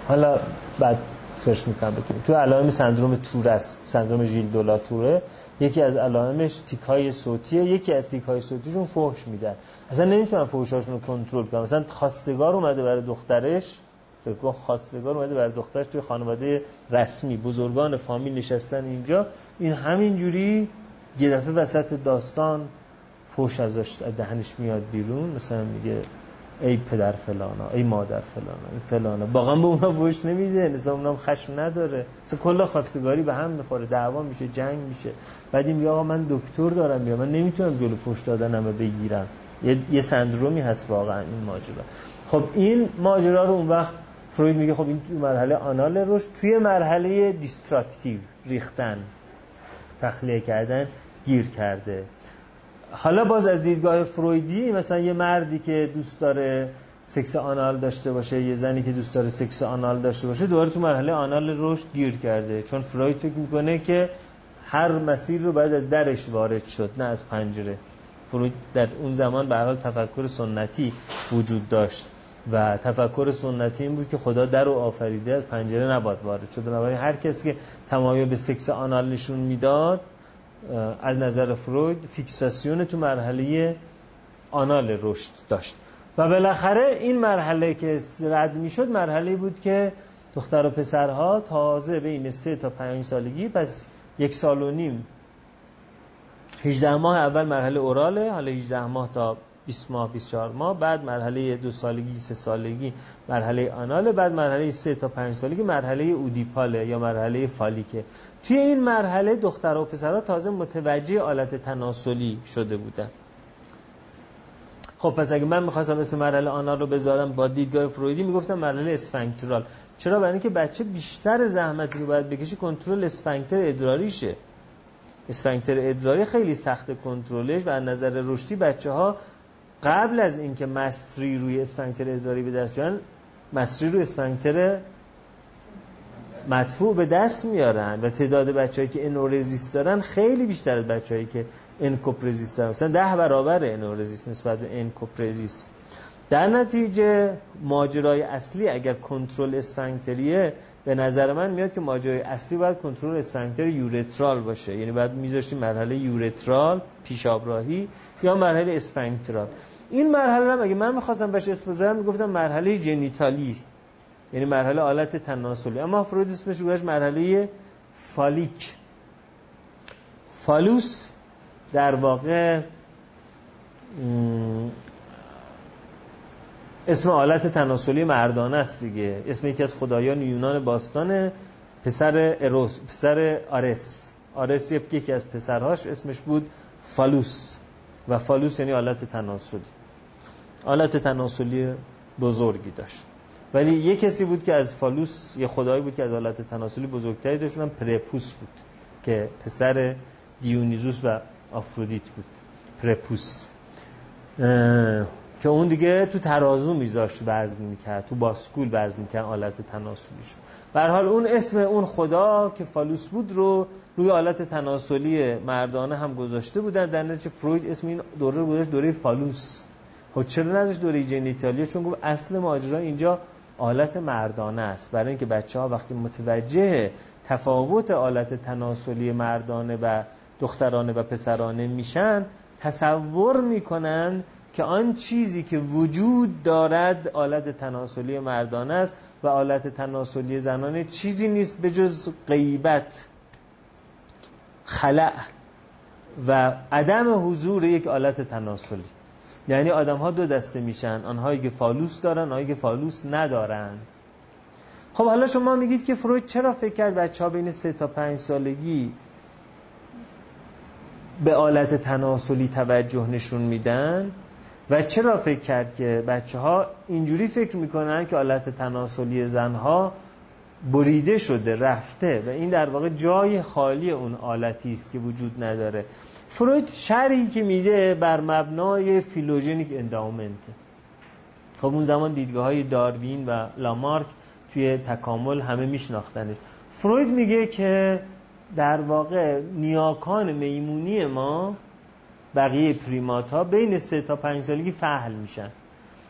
[SPEAKER 1] حالا بعد سرچ می‌کنم بتونیم. تو علائم سندروم تور است سندروم ژیل دولا توره. یکی از علائمش تیک های صوتیه یکی از تیک های صوتیشون فحش میدن. اصلا نمی‌تونن فحشاشون رو کنترل کنن. مثلا خواستگار اومده برای دخترش فکر خواستگار اومده برای دخترش توی خانواده رسمی بزرگان فامیل نشستن اینجا. این همینجوری یه دفعه وسط داستان فوش ازش دهنش میاد بیرون. مثلا میگه ای پدر فلانا ای مادر فلانا ای فلانا واقعا به اونا فوش نمیده نسبت اونام خشم نداره. مثلا کلا خواستگاری به هم می‌خوره دعوا میشه جنگ میشه. بعد این آقا من دکتر دارم یا من نمی‌تونم جلو فوش دادنم بگیرم. یه, یه سندرومی هست واقعا این ماجرا. خب این ماجرا رو اون وقت فروید میگه خب این مرحله anal رشد توی مرحله destructive ریختن. تخلیه کردن گیر کرده. حالا باز از دیدگاه فرویدی مثلا یه مردی که دوست داره سکس آنال داشته باشه یه زنی که دوست داره سکس آنال داشته باشه دوباره تو مرحله آنال رشد گیر کرده. چون فروید فکر می‌کنه که هر مسیر رو باید از درش وارد شد نه از پنجره. فروید در اون زمان به حال تفکر سنتی وجود داشت و تفکر سنتی این بود که خدا در رو آفریده از پنجره نباید وارد شد. بنابراین هر کسی که تمایل به سکس آنال نشون می‌داد از نظر فروید فیکساسیون تو مرحله آنال رشد داشت. و بالاخره این مرحله که رد می‌شد مرحله بود که دختر و پسرها تازه بین سه تا پنج سالگی پس یک سال و نیم 18 ماه اول مرحله اوراله حالا 18 ماه تا 20 ماه 24 ماه بعد مرحله دو سالگی سه سالگی مرحله آناله بعد مرحله سه تا پنج سالگی مرحله اودیپاله یا مرحله فالیکه. توی این مرحله دختر و پسرها تازه متوجه آلت تناسلی شده بودن. خب پس اگه من می‌خواستم اسم مرحله آنال رو بذارم با دیدگاه فرویدی می‌گفتم مرحله اسفنکترال چرا؟ برای اینکه بچه بیشتر زحمت رو باید بکشه کنترل اسفنکتر ادراریشه. اسفنکتر ادراری خیلی سخت کنترلش و از نظر رشدی بچه ها قبل از اینکه mastery روی sphincter ادراری به دست بیارن mastery روی sphincter مدفوع به دست میارن و تعداد بچه‌ای که enuresis دارن خیلی بیشتر از بچه‌ای که encopresis دارن. مثلا ده برابر enuresis نسبت به encopresis در نتیجه ماجرای اصلی اگر کنترل sphincter یه به نظر من میاد که ماجرای اصلی باید کنترل sphincter urethral باشه. یعنی باید میذاشتیم مرحله urethral پیشابراهی یا مرحله sphincteral. این مرحله هم اگه من می‌خواستم بهش اسم بذارم؟ می‌گفتم مرحله genital ی. یعنی مرحله آلت تناسلی. اما فروید اسمش گذاشت مرحله phallic. فالوس در واقع اسم آلت تناسلی مردانه است دیگه. اسم یکی از خدایان یونان باستان پسر اروس پسر آرس. آرس یکی از پسرهاش اسمش بود فالوس. و فالوس یعنی آلت تناسلی. آلت تناسلی بزرگی داشت. ولی یه کسی بود که از فالوس یه خدایی بود که از آلت تناسلی بزرگتری داشت اونم پریاپوس بود که پسر دیونیزوس و آفرودیت بود. پریاپوس. که اون دیگه تو ترازو میذاشت وزن می‌کرد تو باسکول وزن می‌کرد آلت تناسلیش. به حال اون اسم اون خدا که فالوس بود رو روی آلت تناسلی مردانه هم گذاشته بودن. در نتیجه فروید اسم این دوره رو گذاشت دوره فالوس. خب چرا نذاشت دوره جنیتالیا؟ چون گفت اصل ماجرا اینجا آلت مردانه است. برای اینکه بچه ها وقتی متوجه تفاوت آلت تناسلی مردانه و دخترانه و پسرانه میشن تصور می‌کنن که آن چیزی که وجود دارد آلت تناسلی مردانه است و آلت تناسلی زنانه چیزی نیست به جز غیبت. خلأ و عدم حضور یک آلت تناسلی. یعنی آدم ها دو دسته میشن. آنهایی که فالوس دارن آنهایی که فالوس ندارند خب حالا شما میگید که فروید چرا فکر کرد بچه ها بین سه تا پنج سالگی به آلت تناسلی توجه نشون میدن؟ و چرا فکر کرد که بچه ها اینجوری فکر می‌کنن که آلت تناسلی زنها بریده شده رفته و این در واقع جای خالی اون آلتی است که وجود نداره. فروید شرحی که میده بر مبنای phylogenic endowment. خب اون زمان دیدگاه های داروین و لامارک توی تکامل همه میشناختنش. فروید میگه که در واقع نیاکان میمونی ما بقیه پریمات ها بین سه تا پنج سالگی فهل میشن.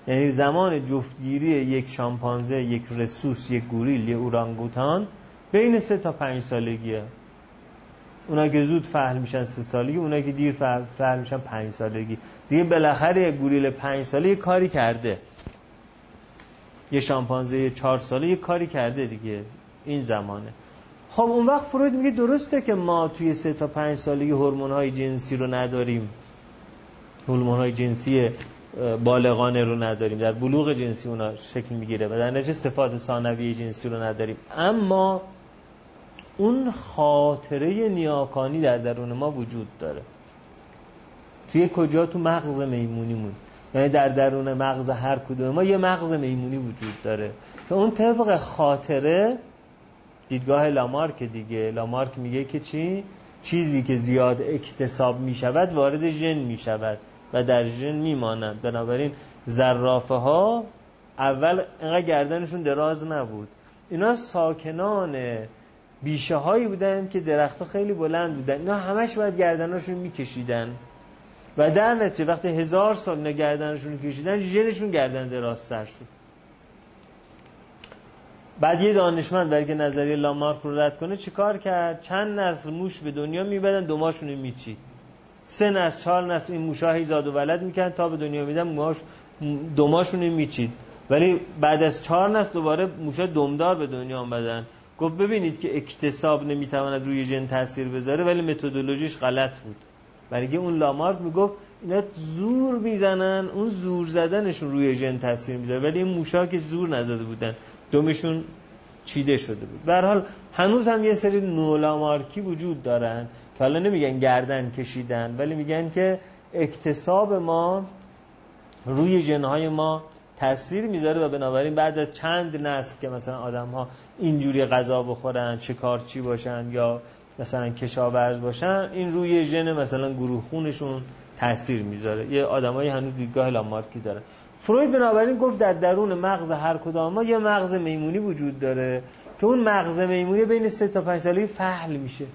[SPEAKER 1] یعنی زمان جفتگیری یک شامپانزه یک رسوس یک گوریل یک اورانگوتان بین سه تا پنج سالگیه. اونا که زود فهل میشن سه سالگی اونا که دیر فهل میشن پنج سالگی. دیگه بالاخره یک گوریل پنج ساله کاری کرده. یه شامپانزه چهار ساله یه کاری کرده دیگه. این زمانه. خب اون وقت فروید میگه درسته که ما توی سه تا پنج سالگی هورمون های جنسی رو نداریم. هورمون های جنسی بالغانه رو نداریم. در بلوغ جنسی اونا شکل می‌گیره و در نتیجه صفات ثانویه جنسی رو نداریم. اما اون خاطره نیاکانی در درون ما وجود داره. توی کجا تو مغز میمونیمون یعنی در درون مغز هر کدوم ما یه مغز میمونی وجود داره. که اون طبق خاطره دیدگاه لامارک دیگه. لامارک میگه که چی؟ چیزی که زیاد اکتساب می‌شود وارد ژن می‌شود. و در ژن میمانند. بنابراین زرافه ها اول اینقدر گردنشون دراز نبود. اینا ساکنان بیشه هایی بودن که درختها خیلی بلند بودن. اینا همش باید گردنشون میکشیدن. و در نتیجه وقتی هزار سال اینا گردنشون کشیدن ژنشون گردن درازتر شد. بعد یه دانشمند برای که نظریه لامارک رو رد کنه چیکار کرد؟ چند نسل موش به دنیا میبدن دوماشون میچید. سه نسل چهار نسل این موشا زاد و ولد میکن تا به دنیا میدن موهاش دوماشون میچید. ولی بعد از چهار نسل دوباره موشا دمدار به دنیا آمدن. گفت ببینید که اکتساب نمی‌تواند روی ژن تاثیر بذاره ولی متدولوژیش غلط بود. برای اون لامارک می‌گفت اینا زور می‌زنن اون زور زدنشون روی ژن تاثیر می‌ذاره ولی این موشا که زور نزده بودن دومشون چیده شده بود. به حال هنوز هم یه سری نولامارکی وجود دارن. که حالا نمیگن گردن کشیدن ولی میگن که اکتساب ما روی جنهای ما تاثیر می‌ذاره و بنابراین بعد از چند نسل که مثلا آدم ها اینجوری غذا بخورن شکارچی باشن یا مثلا کشاورز باشن این روی ژن مثلا گروه خونشون تاثیر می‌ذاره. یه آدمایی هنوز دیدگاه لامارکی دارن فروید بنابراین گفت در درون مغز هر کدام ما یه مغز میمونی وجود داره که اون مغز میمونی بین سه تا 5 سالگی فحل میشه.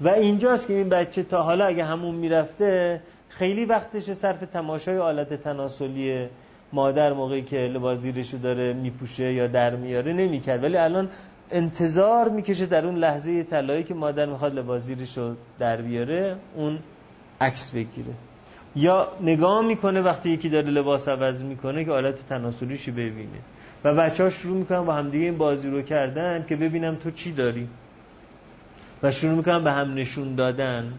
[SPEAKER 1] و اینجاست که این بچه تا حالا اگه همون می‌رفته خیلی وقتش صرف تماشای آلت تناسلی مادر موقعی که لباس زیرشو داره میپوشه یا در میاره نمی‌کرد. ولی الان انتظار می‌کشه در اون لحظه طلایی که مادر می‌خواد لباس زیرشو در بیاره اون عکس بگیره. یا نگاه می‌کنه وقتی یکی داره لباس عوض می‌کنه که آلت تناسلیشو ببینه. و بچه ها شروع می‌کنن با همدیگه این بازی رو کردن که ببینم تو چی داری؟ و شروع می‌کنن به هم نشون دادن.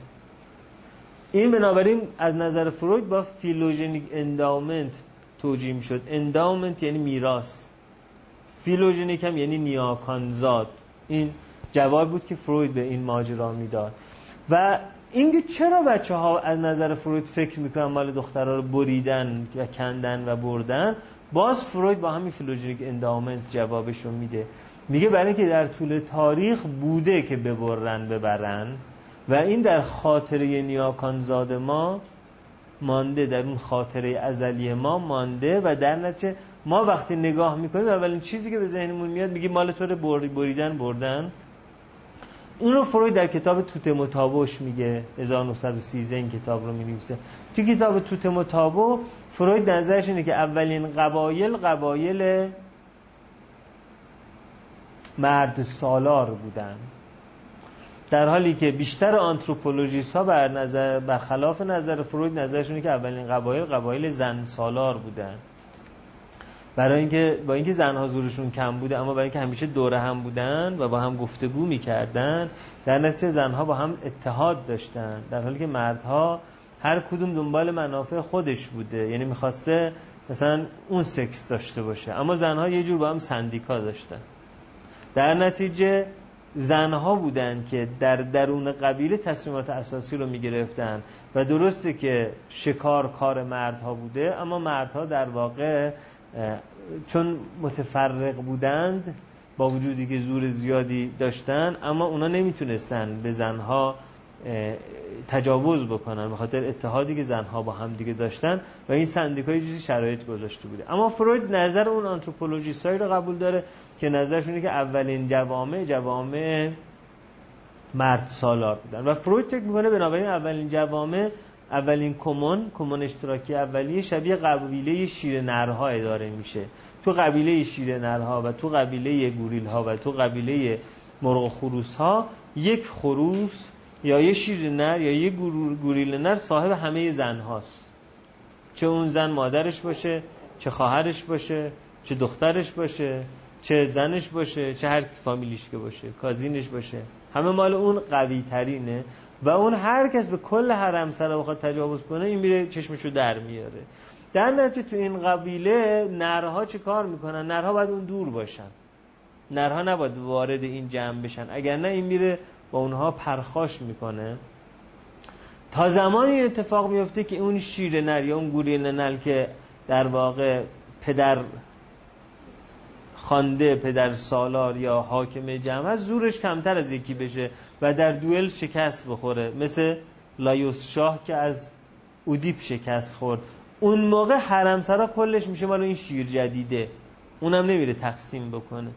[SPEAKER 1] این بنابراین از نظر فروید با phylogenic endowment توجیه می‌شد. endowment یعنی میراث. phylogenic هم یعنی نیاکانزاد این جواب بود که فروید به این ماجرا می‌داد. و اینکه چرا بچه ها از نظر فروید فکر می‌کنن مال دخترها رو بریدن و کندن و بردن باز فروید با همین فیلوژنیک اندامنت جوابش رو میده. میگه برای اینکه در طول تاریخ بوده که ببرن ببرن و این در خاطره نیاکانزاد ما مانده در اون خاطره ازلی ما مانده و در نتیجه ما وقتی نگاه می‌کنیم اولین چیزی که به ذهنمون میاد میگه مال تو بریدن بردن. این رو فروید در کتاب توت متابوش میگه 1913 این کتاب رو می‌نویسه. تو کتاب توت متابو فروید نظرش اینه که اولین قبایل قبایل مرد سالار بودن. در حالی که بیشتر آنتروپولوژیست ها بر نظر برخلاف نظر فروید نظرشونه که اولین قبایل قبایل زن سالار بودن. برای اینکه با اینکه زنها زورشون کم بوده اما برای اینکه همیشه دوره هم بودن و با هم گفتگو می‌کردن در نتیجه زنها با هم اتحاد داشتن. در حالی که مردها هر کدوم دنبال منافع خودش بوده. یعنی می‌خواسته مثلا اون سکس داشته باشه. اما زنها یه جور با هم سندیکا داشتن. در نتیجه زنها بودن که در درون قبیله تصمیمات اساسی رو می‌گرفتن و درسته که شکار کار مردها بوده اما مردها در واقع چون متفرق بودند با وجودی که زور زیادی داشتن اما اونا نمی‌تونستن به زنها تجاوز بکنن به خاطر اتحادی که زنها با هم دیگه داشتن و این سندیکای چیزی شرایط گذاشته بوده. اما فروید نظر اون آنتروپولوژیستایی رو قبول داره که نظرشونه که اولین جوامع جوامع مرد سالار بودن. و فروید فکر می‌کنه بنابراین اولین جوامع اولین کمون کمون اشتراکی اولیه شبیه قبیله شیر نرها اداره میشه. تو قبیله شیر نرها و تو قبیله گوریل ها و تو قبیله مرغ خروس ها یک خروس یا یه شیر نر یا یه گوریل نر صاحب همه زن هاست چه اون زن مادرش باشه چه خواهرش باشه چه دخترش باشه چه زنش باشه چه هر فامیلیش که باشه کازینش باشه. همه مال اون قوی ترینه و اون هر کس به کل حرم سر بخواد تجاوز کنه این میره چشمشو در میاره. در نتیجه تو این قبیله نرها چه کار می‌کنن؟ نرها باید اون دور باشن. نرها نباید وارد این جمع بشن. اگر نه این میره با اونها پرخاش می‌کنه. تا زمانی اتفاق میفته که اون شیر نر یا اون گوریل نل که در واقع پدر خانده پدر سالار یا حاکم جمع زورش کمتر از یکی بشه و در دوئل شکست بخوره. مثل لایوس شاه که از اودیپ شکست خورد. اون موقع حرمسرا کلش میشه مال این شیر جدیده. اونم نمیره تقسیم بکنه.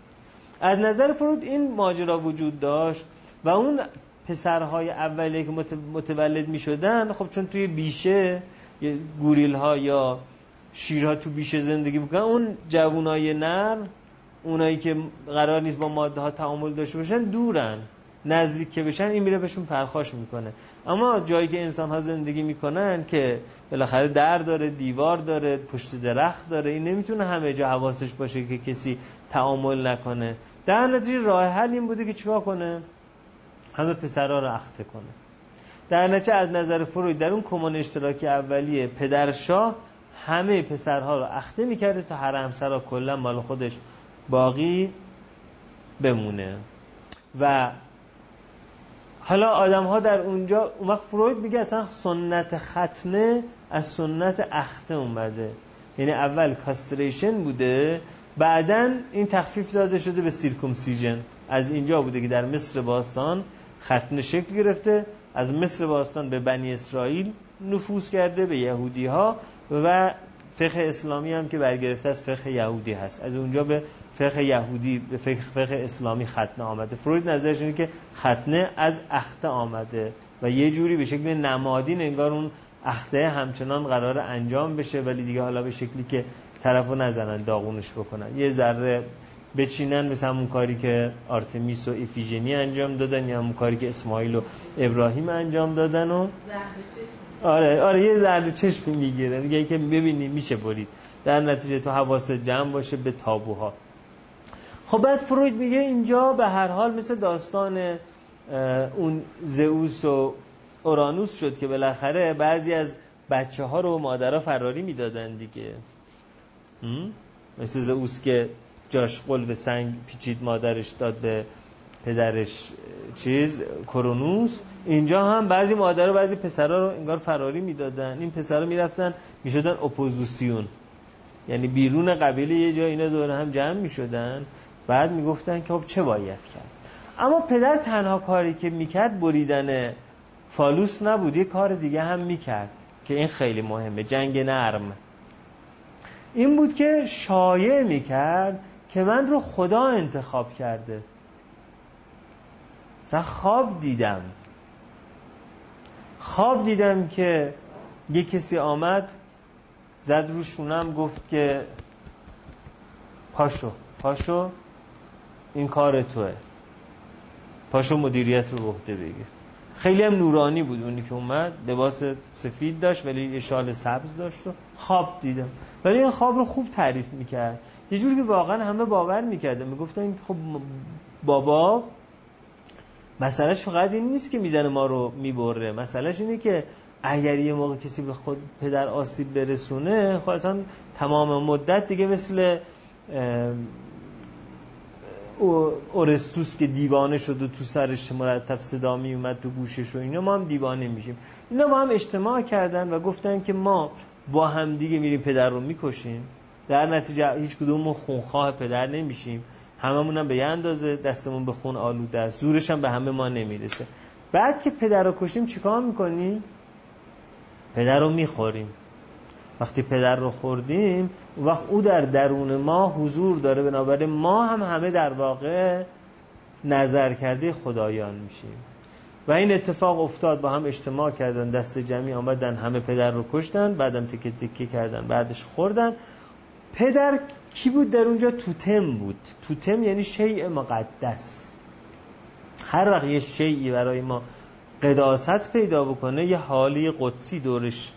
[SPEAKER 1] از نظر فرود این ماجرا وجود داشت. و اون پسرهای اولیه که متولد می‌شدن خب چون توی بیشه گوریل ها یا شیرها تو بیشه زندگی می‌کنن اون جوونای نر اونایی که قرار نیست با ماده ها تعامل داشته باشن دورن نزدیک که بشن این میره بهشون پرخاش می‌کنه. اما جایی که انسان ها زندگی می‌کنن که بالاخره در داره دیوار داره پشت درخت داره این نمی‌تونه همه جا حواسش باشه که کسی تعامل نکنه. در نتیجه راه حل این بوده که چیکار کنه؟ همه پسرها رو اخته کنه. در نتیجه از نظر فروید در اون کمان اشتراکی اولیه پدرشاه همه پسرها رو اخته می‌کرده تا هر همسرها کلا مال خودش باقی بمونه. و حالا آدم ها در اونجا اون وقت فروید میگه اصلا سنت ختنه از سنت اخته اومده. یعنی اول کاستریشن بوده بعدا این تخفیف داده شده به سیرکومسیژن. از اینجا بوده که در مصر باستان ختنه شکل گرفته از مصر باستان به بنی اسرائیل نفوذ کرده به یهودی ها و فقه اسلامی هم که برگرفته از فقه یهودی هست. از اونجا به فقه یهودی به فقه, فقه اسلامی ختنه آمده. فروید نظرش اینه که ختنه از اخته آمده و یه جوری به شکل نمادین انگار اون اخته همچنان قرار انجام بشه ولی دیگه حالا به شکلی که طرفو نزنن داغونش بکنن. یه ذره بچینن مثل همون کاری که آرتمیس و ایفیژنی انجام دادن یا همون کاری که اسماعیل و ابراهیم انجام دادن و آره آره یه ذره چشم می‌گیره. میگه که ببینی میشه برید. در نتیجه تو حواس جمع باشه به تابوها. خب بعد فروید میگه اینجا به هر حال مثل داستان اون زئوس و اورانوس شد که بالاخره بعضی از بچه ها رو مادرها فراری می‌دادن دیگه. مثل زئوس که جاش قل به سنگ پیچید مادرش داد به پدرش چیز کرونوس. اینجا هم بعضی مادر و بعضی پسرها رو انگار فراری می‌دادن. این پسرها می‌رفتن می‌شدن اپوزیسیون. یعنی بیرون قبیله یه جا اینا دور هم جمع می‌شدن. بعد می‌گفتن که خب چه باید کرد. اما پدر تنها کاری که می‌کرد بریدن فالوس نبود. یه کار دیگه هم می‌کرد که این خیلی مهمه جنگ نرم. این بود که شایع می‌کرد که من رو خدا انتخاب کرده. مثلا خواب دیدم. خواب دیدم که یه کسی آمد زد رو شونم گفت که پاشو پاشو این کار توه. پاشو مدیریت رو عهده بگیر. خیلی هم نورانی بود اونی که اومد لباس سفید داشت ولی یه شال سبز داشت و خواب دیدم. ولی این خواب رو خوب تعریف می‌کرد. یه جوری که واقعا همه باور می‌کردن. می‌گفتن خب بابا مسئلهش فقط این نیست که می‌زنه ما رو می‌بره. مسئلهش اینه که اگر یه موقع کسی به خود پدر آسیب برسونه خب اصلا تمام مدت دیگه مثل اورستوس که دیوانه شد و تو سرش مرتب صدا می اومد تو گوشش و اینا ما هم دیوانه میشیم. اینا با هم اجتماع کردن و گفتن که ما با هم دیگه میریم پدر رو می‌کشیم. در نتیجه هیچ کدوم خونخواه پدر نمیشیم. هممون هم به یه اندازه دستمون به خون آلوده است. زورش هم به همه ما نمی‌رسه. بعد که پدر رو کشیم چیکار می‌کنیم؟ پدر رو می‌خوریم. وقتی پدر رو خوردیم وقت او در درون ما حضور داره. بنابراین ما هم همه در واقع نظر کرده خدایان میشیم. و این اتفاق افتاد. با هم اجتماع کردن دست جمعی آمدن همه پدر رو کشتن بعدم تکه تکه کردن بعدش خوردن. پدر کی بود در اونجا؟ توتم بود. توتم یعنی شیء مقدس. هر وقت یه شیعی برای ما قداست پیدا بکنه یه حالی قدسی دورش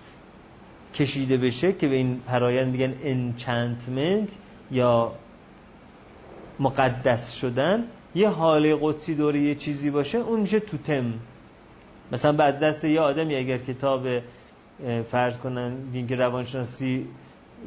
[SPEAKER 1] کشیده بشه که به این پرایند میگن انچنتمنت یا مقدس شدن یه حاله قدسی دوره یه چیزی باشه اون میشه توتم. مثلا بعد دست یه آدمی اگر کتاب فرض کنن که روانشناسی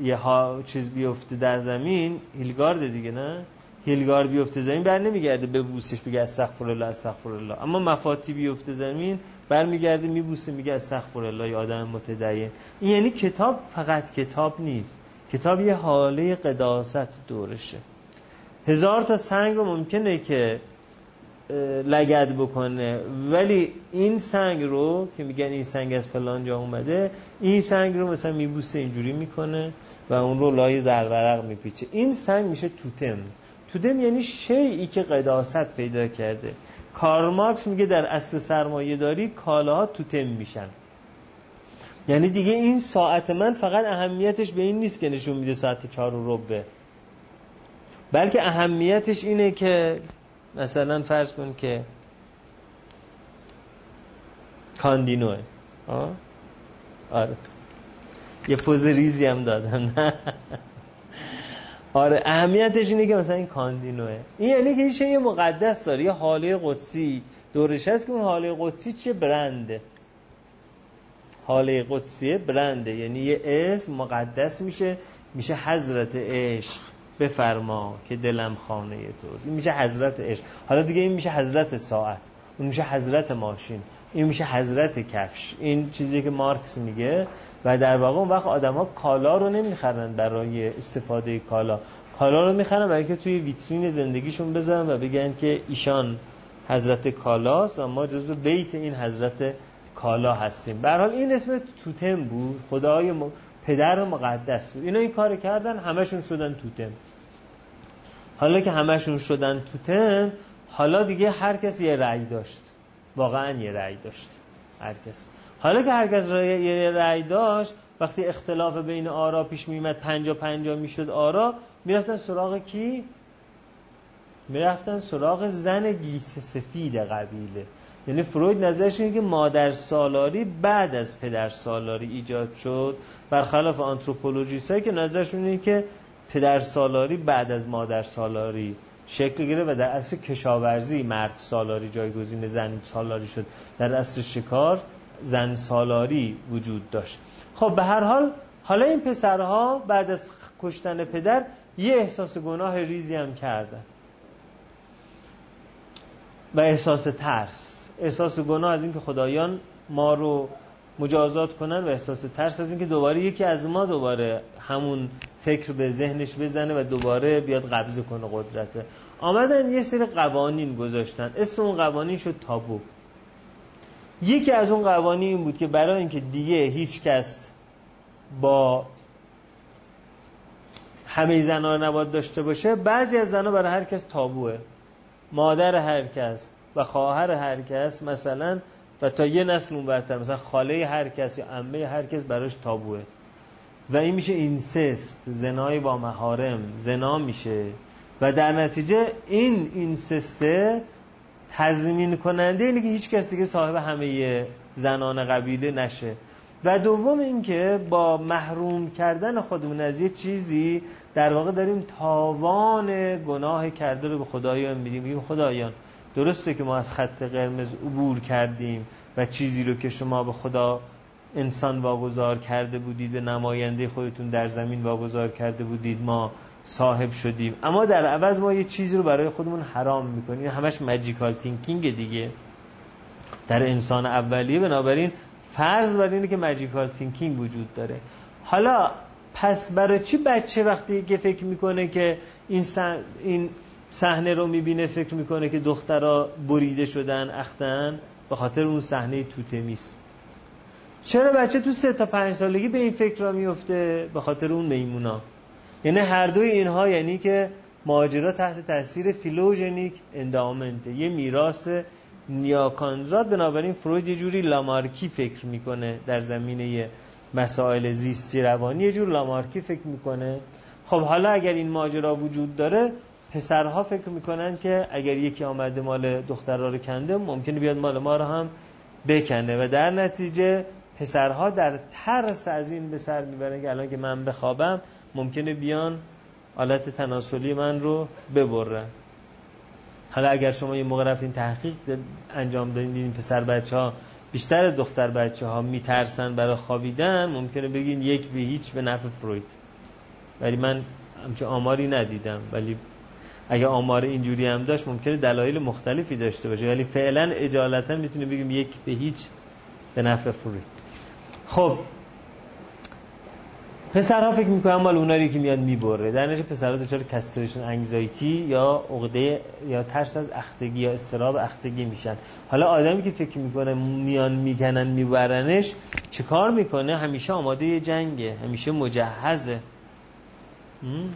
[SPEAKER 1] یه ها چیز بیفته در زمین هیلگارد دیگه نه؟ هیلگار بیفته زمین بر نمیگرده به بوسش بگه استغفر الله استغفر الله اما مفاتی بیفته زمین برمیگرده میبوسه میگه استغفر الله یا آدم متدین. این یعنی کتاب فقط کتاب نیست. کتاب یه حاله قداست دورشه. هزار تا سنگ ممکنه که لگد بکنه. ولی این سنگ رو که میگن این سنگ از فلان جا اومده این سنگ رو مثلا میبوسه اینجوری می‌کنه و اون رو لای زرورق میپیچه. این سنگ میشه توتم. توتم یعنی شیعی که قداست پیدا کرده. کارماکس میگه در اصل سرمایه داری کالاها توتم میشن. یعنی دیگه این ساعت من فقط اهمیتش به این نیست که نشون میده ساعت چهار و ربه بلکه اهمیتش اینه که مثلا فرض کن که کاندینوه آره. یه پوز ریزی هم دادم نه؟ آره اهمیتش اینه که مثلا این کاندینوه. این یعنی که این یه مقدس داره یه حاله قدسی. دورش هست که اون حاله قدسی چه برنده؟ حاله قدسیه برنده. یعنی یه اسم مقدس میشه میشه حضرت عشق. بفرما که دلم خانه توست. این میشه حضرت عشق. حالا دیگه این میشه حضرت ساعت. اون میشه حضرت ماشین. این میشه حضرت کفش. این چیزی که مارکس میگه. و در واقع اون وقت آدما کالا رو نمی‌خرن برای استفاده کالا. کالا رو می‌خرن برای که توی ویترین زندگیشون بذارن و بگن که ایشان حضرت کالاست و ما جزو بیت این حضرت کالا هستیم. به حال این اسم توتم بود. خدای. پدر مقدس بود. اینا این کار کردن همشون شدن توتم حالا که همشون شدن توتم حالا دیگه هر کس یه رأی داشت. واقعا یه رأی داشت. هر کس. حالا که هر کس یه رأی داشت وقتی اختلاف بین آرا پیش میمد پنجا پنجا می‌شد آرا می‌رفتن سراغ کی؟ می‌رفتن سراغ زن گیس سفید قبیله. یعنی فروید نظرش اینه که مادر سالاری بعد از پدر سالاری ایجاد شد. برخلاف anthropologist که نظرشون اینه که پدر سالاری بعد از مادر سالاری شکل گرفت و در عصر کشاورزی مرد سالاری جایگزین زن سالاری شد. در عصر شکار زن سالاری وجود داشت. خب به هر حال حالا این پسرها بعد از کشتن پدر یه احساس گناه ریزی هم کردن. و احساس ترس. احساس گناه از اینکه خدایان ما رو مجازات کنن و احساس ترس از اینکه دوباره یکی از ما دوباره همون فکر به ذهنش بزنه و دوباره بیاد قبضه کنه قدرته. آمدن یه سری قوانین گذاشتن. اسم اون قوانین شد تابو. یکی از اون قوانین این بود که برای اینکه دیگه هیچ کس با همه زنها نباید داشته باشه بعضی از زنها برای هر کس تابوه. مادر هر کس. و خواهر هر کس مثلا و تا یه نسل اون برتر مثلا خاله هر کس یا عمه هر کس براش تابوه. و این میشه اینسست زنای با محارم زنا میشه. و در نتیجه این اینسسته تضمین کننده اینه که هیچ کسی که صاحب همه زنان قبیله نشه. و دوم اینکه با محروم کردن خودمون از یه چیزی در واقع داریم تاوان گناه کرده رو به خدایان میدیم. میگیم خدایان درسته که ما از خط قرمز عبور کردیم و چیزی رو که شما به خدا انسان واگذار کرده بودید به نماینده خودتون در زمین واگذار کرده بودید ما صاحب شدیم. اما در عوض ما یه چیزی رو برای خودمون حرام می‌کنیم. همش magical thinking دیگه. در انسان اولیه بنابراین فرض بر اینه که magical thinking وجود داره. حالا پس برای چی بچه وقتی که فکر می‌کنه که این این صحنه رو می‌بینه فکر می‌کنه که دخترها بریده شدن اختن. به خاطر اون صحنه توتمیست چرا بچه تو سه تا پنج سالگی به این فکر را میفته به خاطر اون میمونا. یعنی هر دوی اینها یعنی که ماجرا تحت تاثیر فیلوژنیک اندامنت یه میراث نیاکانزاد بنابراین فروید یه جوری لامارکی فکر می‌کنه در زمینه مسائل زیستی روانی. یه جور لامارکی فکر می‌کنه. خب حالا اگر این ماجرا وجود داره پسرها فکر می‌کنن که اگر یکی آمده مال دخترها رو کنده ممکنه بیاد مال ما رو هم بکنه. و در نتیجه پسرها در ترس از این به سر می‌برن که الان که من بخوابم ممکنه بیان آلت تناسلی من رو ببرن. حالا اگر شما یه موقع رفتین تحقیق انجام دادین دیدین پسر بچه ها بیشتر از دختر بچه ها میترسن برای خوابیدن ممکنه بگین یک به هیچ به نفع فروید. ولی من همچه آماری ندیدم. ولی اگه آمار اینجوری هم داشت ممکنه دلایل مختلفی داشته باشه. ولی فعلا اجالتا می‌تونه بگیم یک به هیچ به نفع فروید خب. پسرها فکر می‌کنن مال اونایی که میاد می‌بره. در نتیجه پسرها دچار کستریشن انگزایتی یا عقده یا ترس از اختگی یا استراب اختگی میشن. حالا آدمی که فکر می‌کنه میان میگنن میبرنش چه کار می‌کنه؟ همیشه آماده جنگه همیشه مجهزه.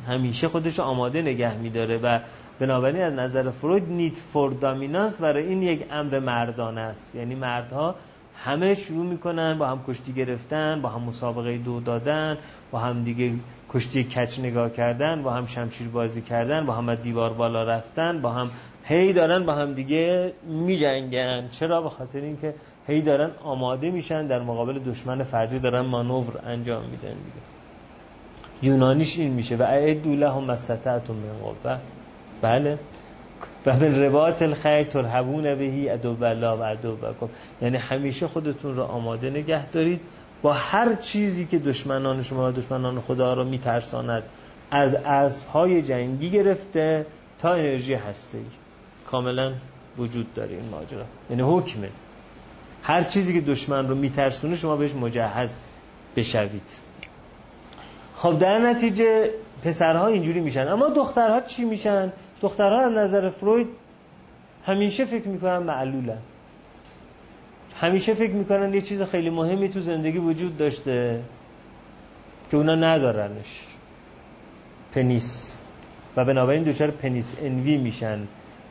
[SPEAKER 1] همیشه خودش آماده نگه میداره و بنابراین از نظر فروید نیت فور دامینانس برای این یک امر مردانه است. یعنی مردها همه شروع می‌کنن با هم کشتی گرفتن با هم مسابقه دو دادن با هم دیگه کشتی کچ نگاه کردن با هم شمشیر بازی کردن با هم دیوار بالا رفتن با هم هی دارن با هم دیگه میجنگن. چرا؟ به خاطر اینکه هی دارن آماده میشن در مقابل دشمن فرضی دارن مانور انجام میدن دیگه. یونانیش این میشه. و اعدوا لهم مستطعتم من قوه بله. و به رباط الخیر ترهبون بهی ادو بلا و ادو یعنی همیشه خودتون رو آماده نگه دارید. با هر چیزی که دشمنان شما و دشمنان خدا رو میترساند از اسبهای جنگی گرفته تا انرژی هسته کاملا وجود داره این ماجرا. یعنی حکمه هر چیزی که دشمن رو میترسونه شما بهش مجهز بشوید. خب در نتیجه پسرها اینجوری میشن. اما دخترها چی میشن؟ دخترها از نظر فروید همیشه فکر می‌کنن معلولن. همیشه فکر می‌کنن یه چیز خیلی مهمی تو زندگی وجود داشته که اونا ندارنش. پنیس. و بنابراین دوچار پنیس انوی میشن.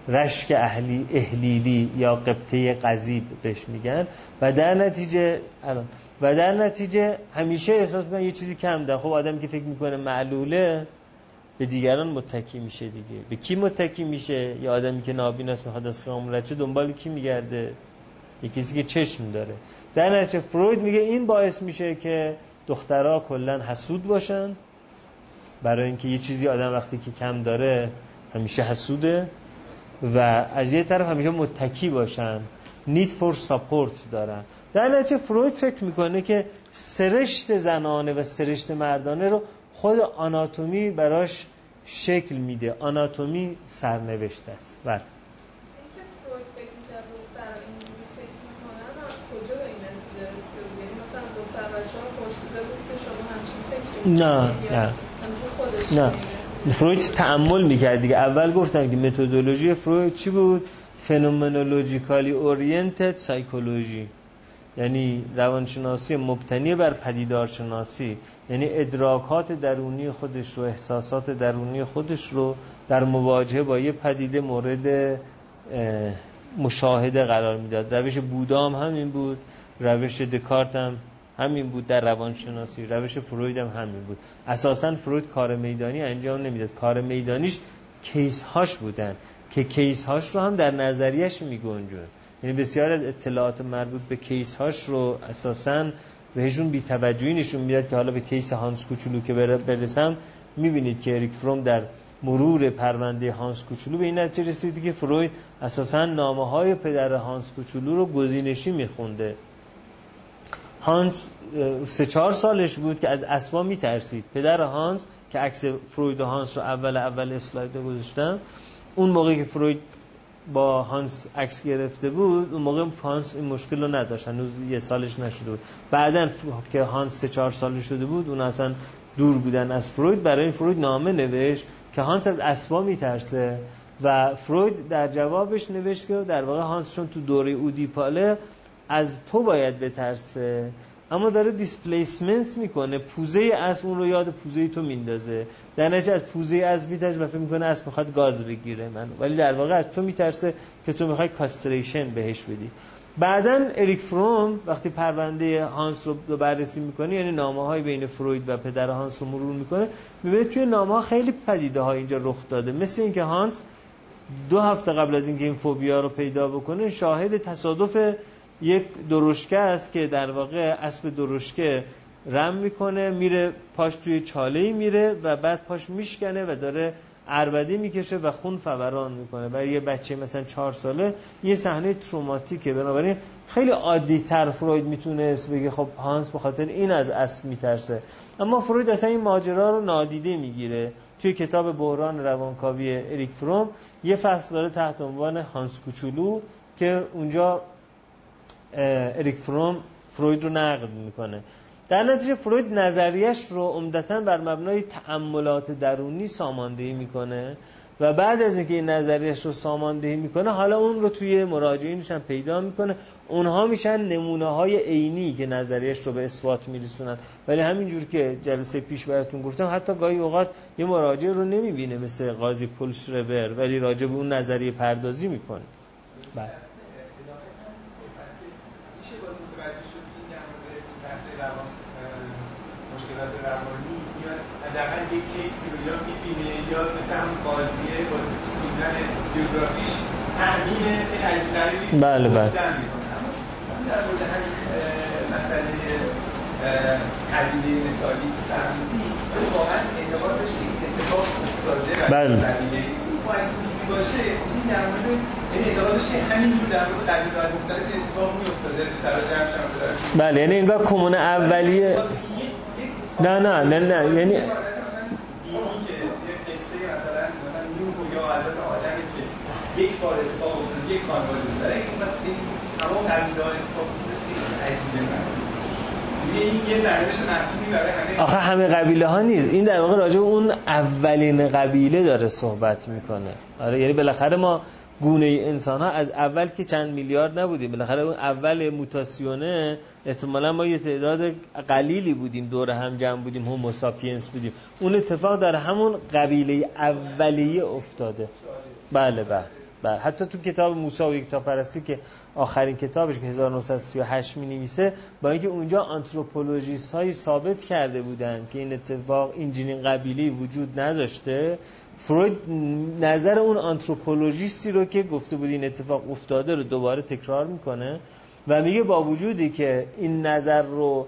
[SPEAKER 1] رشک اهلی اهلیلی یا قبطه قذیب بهش میگن. و در نتیجه الان و در نتیجه همیشه احساس می‌کنن یه چیزی کم ده خب آدمی که فکر می‌کنه معلوله به دیگران متکی میشه دیگه. به کی متکی میشه؟ یا آدمی که نابیناست می‌خواد از خیام رد دنبال کی میگرده؟ یه کسی که چشم داره. در نتیجه فروید میگه این باعث میشه که دخترها کلا حسود باشن. برای اینکه یه چیزی آدم وقتی که کم داره همیشه حسوده و از یه طرف همیشه متکی باشن. Need for support دارن. در نتیجه فروید فکر می‌کنه که سرشت زنانه و سرشت مردانه رو خود آناتومی براش شکل میده. آناتومی سرنوشت است. بله. نه نه. نه. فروید تعمل می‌کرد دیگه. اول گفتم که متدولوژی فروید چی بود؟ فنومنولوژیکالی اورینتد سایکولوژی یعنی روانشناسی مبتنی بر پدیدارشناسی یعنی ادراکات درونی خودش رو احساسات درونی خودش رو در مواجهه با یه پدیده مورد مشاهده قرار می‌داد. روش بودام همین بود روش دکارت هم همین بود در روانشناسی روش فروید هم همین بود. اساسا فروید کار میدانی انجام نمی‌داد. کار میدانیش case هاش بودن. که case هاش رو هم در نظریش میگنجون. یعنی بسیار از اطلاعات مربوط به case هاش رو اساسا بهشون بی توجهی نشون می‌داد که حالا به case هانس کوچولو که برسم می‌بینید که اریک فروم در مرور پرونده هانس کوچولو به این نتیجه رسید که فروید اساسا نامه های پدر هانس کوچولو رو گزینشی میخونده. هانس سه چهار سالش بود که از اسبا میترسید. پدر هانس که عکس فروید و هانس رو اول اول اسلاید گذاشتم اون موقعی که فروید با هانس عکس گرفته بود اون موقع هانس این مشکل رو نداشت هنوز یه سالش نشده بود. بعدا که هانس سه چهار سال شده بود اون اصلا دور بودن از فروید. برای این فروید نامه نوشت که هانس از اسبا میترسه و فروید در جوابش نوشت که در واقع هانس چون تو دوره اودیپاله از تو باید بترسه. اما داره دیسپلیسمنت می‌کنه. پوزه اسب اون رو یاد پوزه تو میندازه. در نتیجه از پوزه اسب میترسه و فکر می‌کنه اسب می‌خواد گاز بگیره. من ولی در واقع از تو میترسه که تو می‌خوای کاستریشن بهش بدی. بعدا اریک فروم وقتی پرونده هانس رو بررسی می‌کنه یعنی نامه های بین فروید و پدر هانس رو مرور می‌کنه می‌بینه توی نامه ها خیلی پدیده ها اینجا رخ داده. مثل اینکه هانس دو هفته قبل از اینکه این فوبیا رو پیدا بکنه شاهد تصادف یک درشکه است که در واقع اسب درشکه رم می‌کنه میره پاش توی چاله میره و بعد پاش میشکنه و داره اربدی می‌کشه و خون فوران می‌کنه. برای یه بچه مثلا چهار ساله یه صحنه تروماتیکه. بنابراین خیلی عادی تر فروید می‌تونست بگه خب هانس به خاطر این از اسب میترسه. اما فروید اصلا این ماجرا رو نادیده می‌گیره. توی کتاب بحران روانکاوی اریک فروم یه فصل داره تحت عنوان هانس کوچولو که اونجا اریک فروم فروید رو نقد می‌کنه. در نتیجه فروید نظریش رو عمدتا بر مبنای تأملات درونی ساماندهی می‌کنه و بعد از اینکه این نظریش رو ساماندهی می‌کنه حالا اون رو توی مراجعینش هم پیدا می‌کنه. اونها میشن نمونه های عینی که نظریش رو به اثبات میرسونن. ولی همینجور که جلسه پیش براتون گفتم حتی گاهی اوقات یه مراجع رو نمی‌بینه مثل قاضی پولشربر ولی راجع به اون نظریه پردازی می‌کنه. بله.
[SPEAKER 4] مشکلات روانی یا حداقل یک کیسی رو یا می‌بینه یا مثل هم قاضیه با خوندن بیوگرافیش عجیب غریبی
[SPEAKER 1] بله بله.
[SPEAKER 4] اما در مورد همین مسئله قبیله مثالی که فرمودی واقعا انتقادش که اتفاق افتاده
[SPEAKER 1] بله.
[SPEAKER 4] باشه این در مورد یعنی که همینجور در مورد قبیله مختلف اتفاق میافتاده. سر جمع
[SPEAKER 1] بله یعنی انگار کمون اولیه نه نه نه نه یعنی
[SPEAKER 4] یک
[SPEAKER 1] آخه همه قبیله ها نیست. این در واقع راجع اون اولین قبیله داره صحبت می‌کنه. آره یعنی بالاخره ما گونه انسان ها از اول که چند میلیارد نبودیم. بالاخره اون اول موتاسیونه احتمالا ما یه تعداد قلیلی بودیم دور هم جمع بودیم هم ساپینس بودیم. اون اتفاق در همون قبیله اولیه افتاده. بله بله بله. حتی تو کتاب موسی و یکتا پرستی که آخرین کتابش که 1938 می نویسه با اینکه اونجا anthropologist هایی ثابت کرده بودن که این اتفاق این قبیله وجود نداشته فروید نظر اون anthropologist ی رو که گفته بود این اتفاق افتاده رو دوباره تکرار می‌کنه و میگه با وجودی که این نظر رو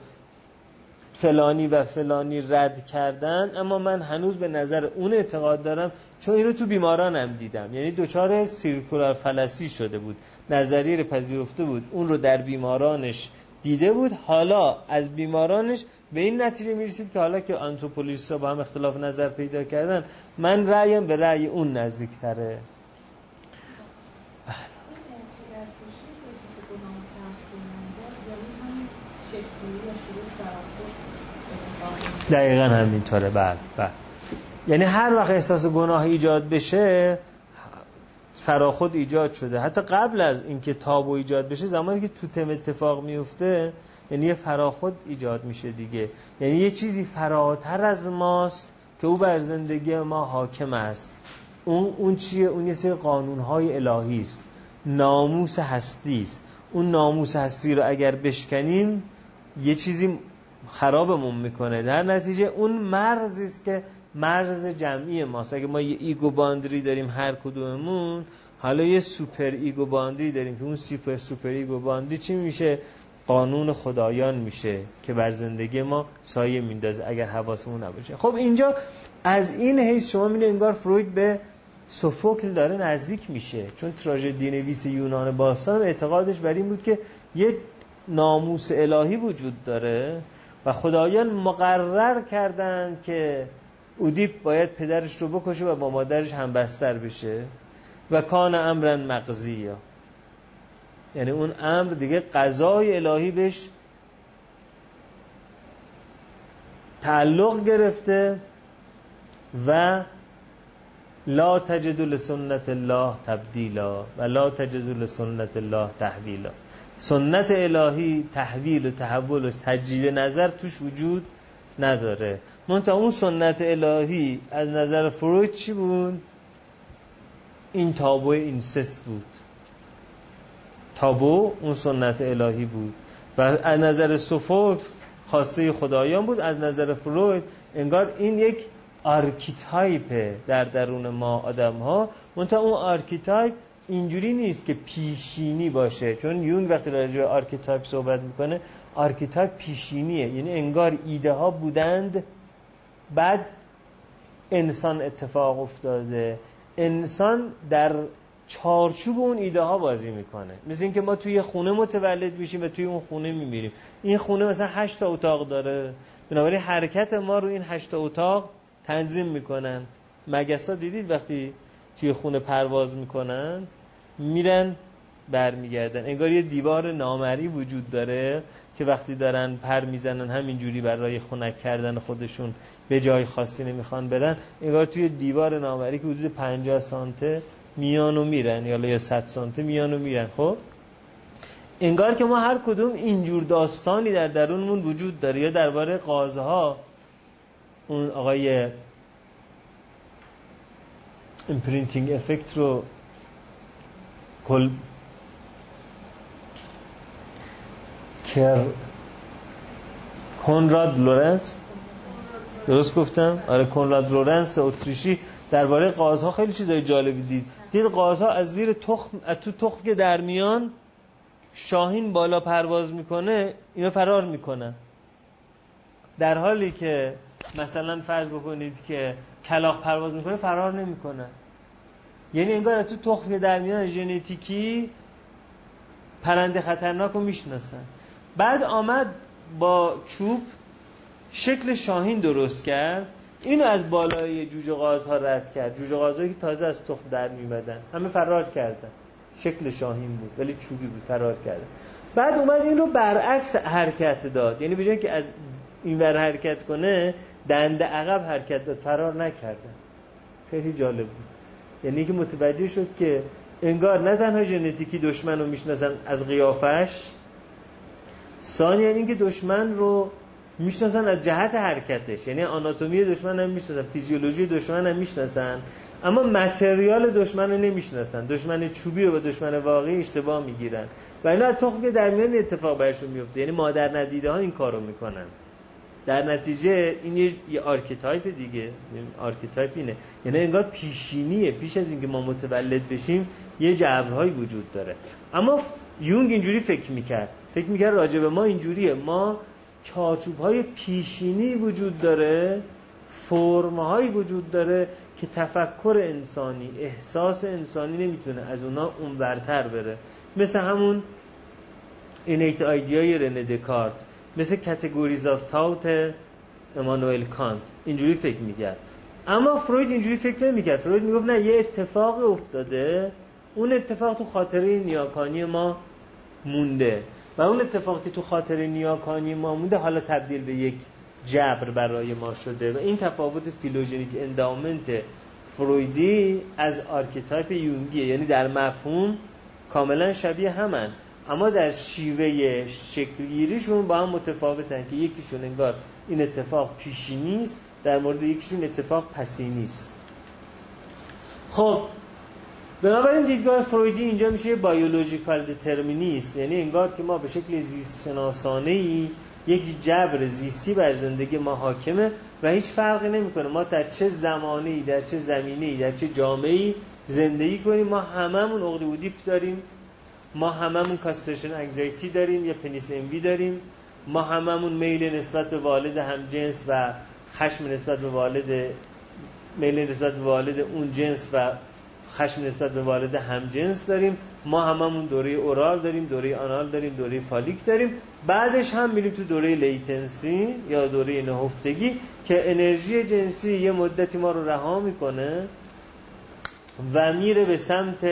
[SPEAKER 1] فلانی و فلانی رد کردن اما من هنوز به نظر اون اعتقاد دارم چون اینو تو بیمارانم دیدم. یعنی دچار circular fallacy شده بود نظریه رو پذیرفته بود اون رو در بیمارانش دیده بود. حالا از بیمارانش به این نتیجه می‌رسید که حالا که آنتروپولیست با هم اختلاف نظر پیدا کردن من رأیم به رأی اون نزدیکتره. دقیقا همینطوره. بله بله. یعنی هر وقت احساس گناه ایجاد بشه فراخود ایجاد شده. حتی قبل از اینکه تابو ایجاد بشه زمانی که تو تم اتفاق میفته یعنی یه فراخود ایجاد میشه دیگه. یعنی یه چیزی فراتر از ماست که او بر زندگی ما حاکم است. اون اون چیه؟ اون یه سری قانونهای الهی است. ناموس هستی است. اون ناموس هستی رو اگر بشکنیم یه چیزی خرابمون می‌کنه. در نتیجه اون مرزی است که مرز جمعی ماست. اگه ما یه ego boundary داریم هر کدوممون حالا یه super ego boundary داریم که اون super super ego boundary چی میشه؟ قانون خدایان میشه که بر زندگی ما سایه میندازه اگر حواسمون نباشه. خب اینجا از این حیث شما می‌بینید انگار فروید به سوفوکل داره نزدیک میشه. چون تراژدی نویس یونان باستان اعتقادش بر این بود که یه ناموس الهی وجود داره و خدایان مقرر کردند که اودیپ باید پدرش رو بکشه و با مادرش هم بستر بشه و کان امرن مغزی یعنی اون امر دیگه قضای الهی بهش تعلق گرفته و لا تجد لسنت الله تبدیلا و لا تجد لسنت الله تحویلا. سنت الهی تحویل و تحول و تجدید نظر توش وجود نداره. منتها اون سنت الهی از نظر فروید چی بود؟ این تابو incest بود. تابو اون سنت الهی بود. و از نظر سوفوکل خواسته خدایان بود. از نظر فروید انگار این یک archetype در درون ما آدم ها منتها اون archetype اینجوری نیست که پیشینی باشه. چون یونگ وقتی راجع به archetype صحبت می‌کنه archetype پیشینیه. یعنی انگار ایده ها بودند بعد انسان اتفاق افتاده. انسان در چارچوب اون ایده ها بازی می‌کنه. مثل اینکه ما توی خونه متولد میشیم و توی اون خونه میمیریم. این خونه مثلا هشت تا اتاق داره. بنابراین حرکت ما رو این هشت تا اتاق تنظیم می‌کنن. مگسا دیدید وقتی توی خونه پرواز می‌کنن؟ میرن برمیگردن. انگار یه دیوار نامری وجود داره که وقتی دارن پر می‌زنن همینجوری برای خنک کردن خودشون به جای خاصی نمی‌خوان برن. انگار توی دیوار نامری که حدود 50 سانته میانو میرن یا 100 سانته میانو میرن. خب؟ انگار که ما هر کدوم اینجور داستانی در درونمون وجود داره. یا درباره قازها. اون آقای امپرینتینگ افکت رو کل کر کنراد لورنس؟ درست گفتم؟ آره کنراد لورنس اتریشی درباره قازها خیلی چیزای جالبی دید. دید قازها از زیر تخم از تو تخم که در میان شاهین بالا پرواز می‌کنه اینا فرار می‌کنن. در حالی که مثلا فرض بکنید که کلاق پرواز می‌کنه فرار نمی‌کنه یعنی انگار تو تخم در میان ژنتیکی پرنده خطرناک رو می‌شناسن. بعد آمد با چوب شکل شاهین درست کرد. اینو از بالای جوجه ها رد کرد. جوجه غازهایی که تازه از تخم در میمدن همه فرار کردن. شکل شاهین بود ولی چوبی بود فرار کردن. بعد اومد این رو برعکس حرکت داد. یعنی بجای که از این ور حرکت کنه دنده عقب حرکت داد. فرار نکردن خیلی جالب بود. یعنی که متوجه شد که انگار نه تنها ژنتیکی دشمن رو می‌شناسن از قیافش ثانیا اینکه دشمن رو می‌شناسن از جهت حرکتش. یعنی آناتومی دشمن هم می‌شناسن فیزیولوژی دشمن هم می‌شناسن اما متریال دشمن رو نمی‌شناسن. دشمن چوبی و دشمن واقعی اشتباه می‌گیرن. و اینا از تخم در میان اتفاق برشون میفته یعنی مادر ندیده ها این کارو می‌کنن. در نتیجه این یه archetype دیگه. archetype اینه. یعنی انگار پیشینیه. پیش از اینکه ما متولد بشیم یه جبرهایی وجود داره. اما یونگ اینجوری فکر می‌کرد. فکر می‌کرد راجع به ما اینجوریه. ما چارچوب های پیشینی وجود داره فرم وجود داره که تفکر انسانی احساس انسانی نمی‌تونه از اونا اونورتر بره. مثل همون innate idea ی رنه دکارت مثل categories of thought امانوئل کانت اینجوری فکر می‌کرد. اما فروید اینجوری فکر نمی‌کرد. فروید می‌گفت نه یه اتفاق افتاده اون اتفاق تو خاطره نیاکانی ما مونده. و اون اتفاقی که تو خاطر نیاکانی ما مونده حالا تبدیل به یک جبر برای ما شده و این تفاوت phylogenic endowment فرویدی از archetype یونگیه. یعنی در مفهوم کاملا شبیه همن. اما در شیوه شکلگیریشون با هم متفاوتن که یکیشون انگار این اتفاق پیشینیست در مورد یکیشون اتفاق پسینیست. خب بنابراین دیدگاه فرویدی اینجا میشه biological determinist یعنی انگار که ما به شکل زیست شناسانه ای یک جبر زیستی بر زندگی ما حاکمه و هیچ فرقی نمی‌کنه. ما در چه زمانی در چه زمینه در چه جامعه زندگی کنیم. ما هممون عقده اودیپ داریم. ما هممون castration anxiety داریم. یا penis envy داریم. ما هممون میل نسبت به والد همجنس و خشم نسبت به والد میل نسبت به والد اون جنس و خشم نسبت به والد همجنس داریم. ما هممون دوره oral داریم دوره anal داریم دوره phallic داریم. بعدش هم میریم تو دوره لیتنسی یا دوره نهفتگی که انرژی جنسی یه مدتی ما رو رها می‌کنه و میره به سمت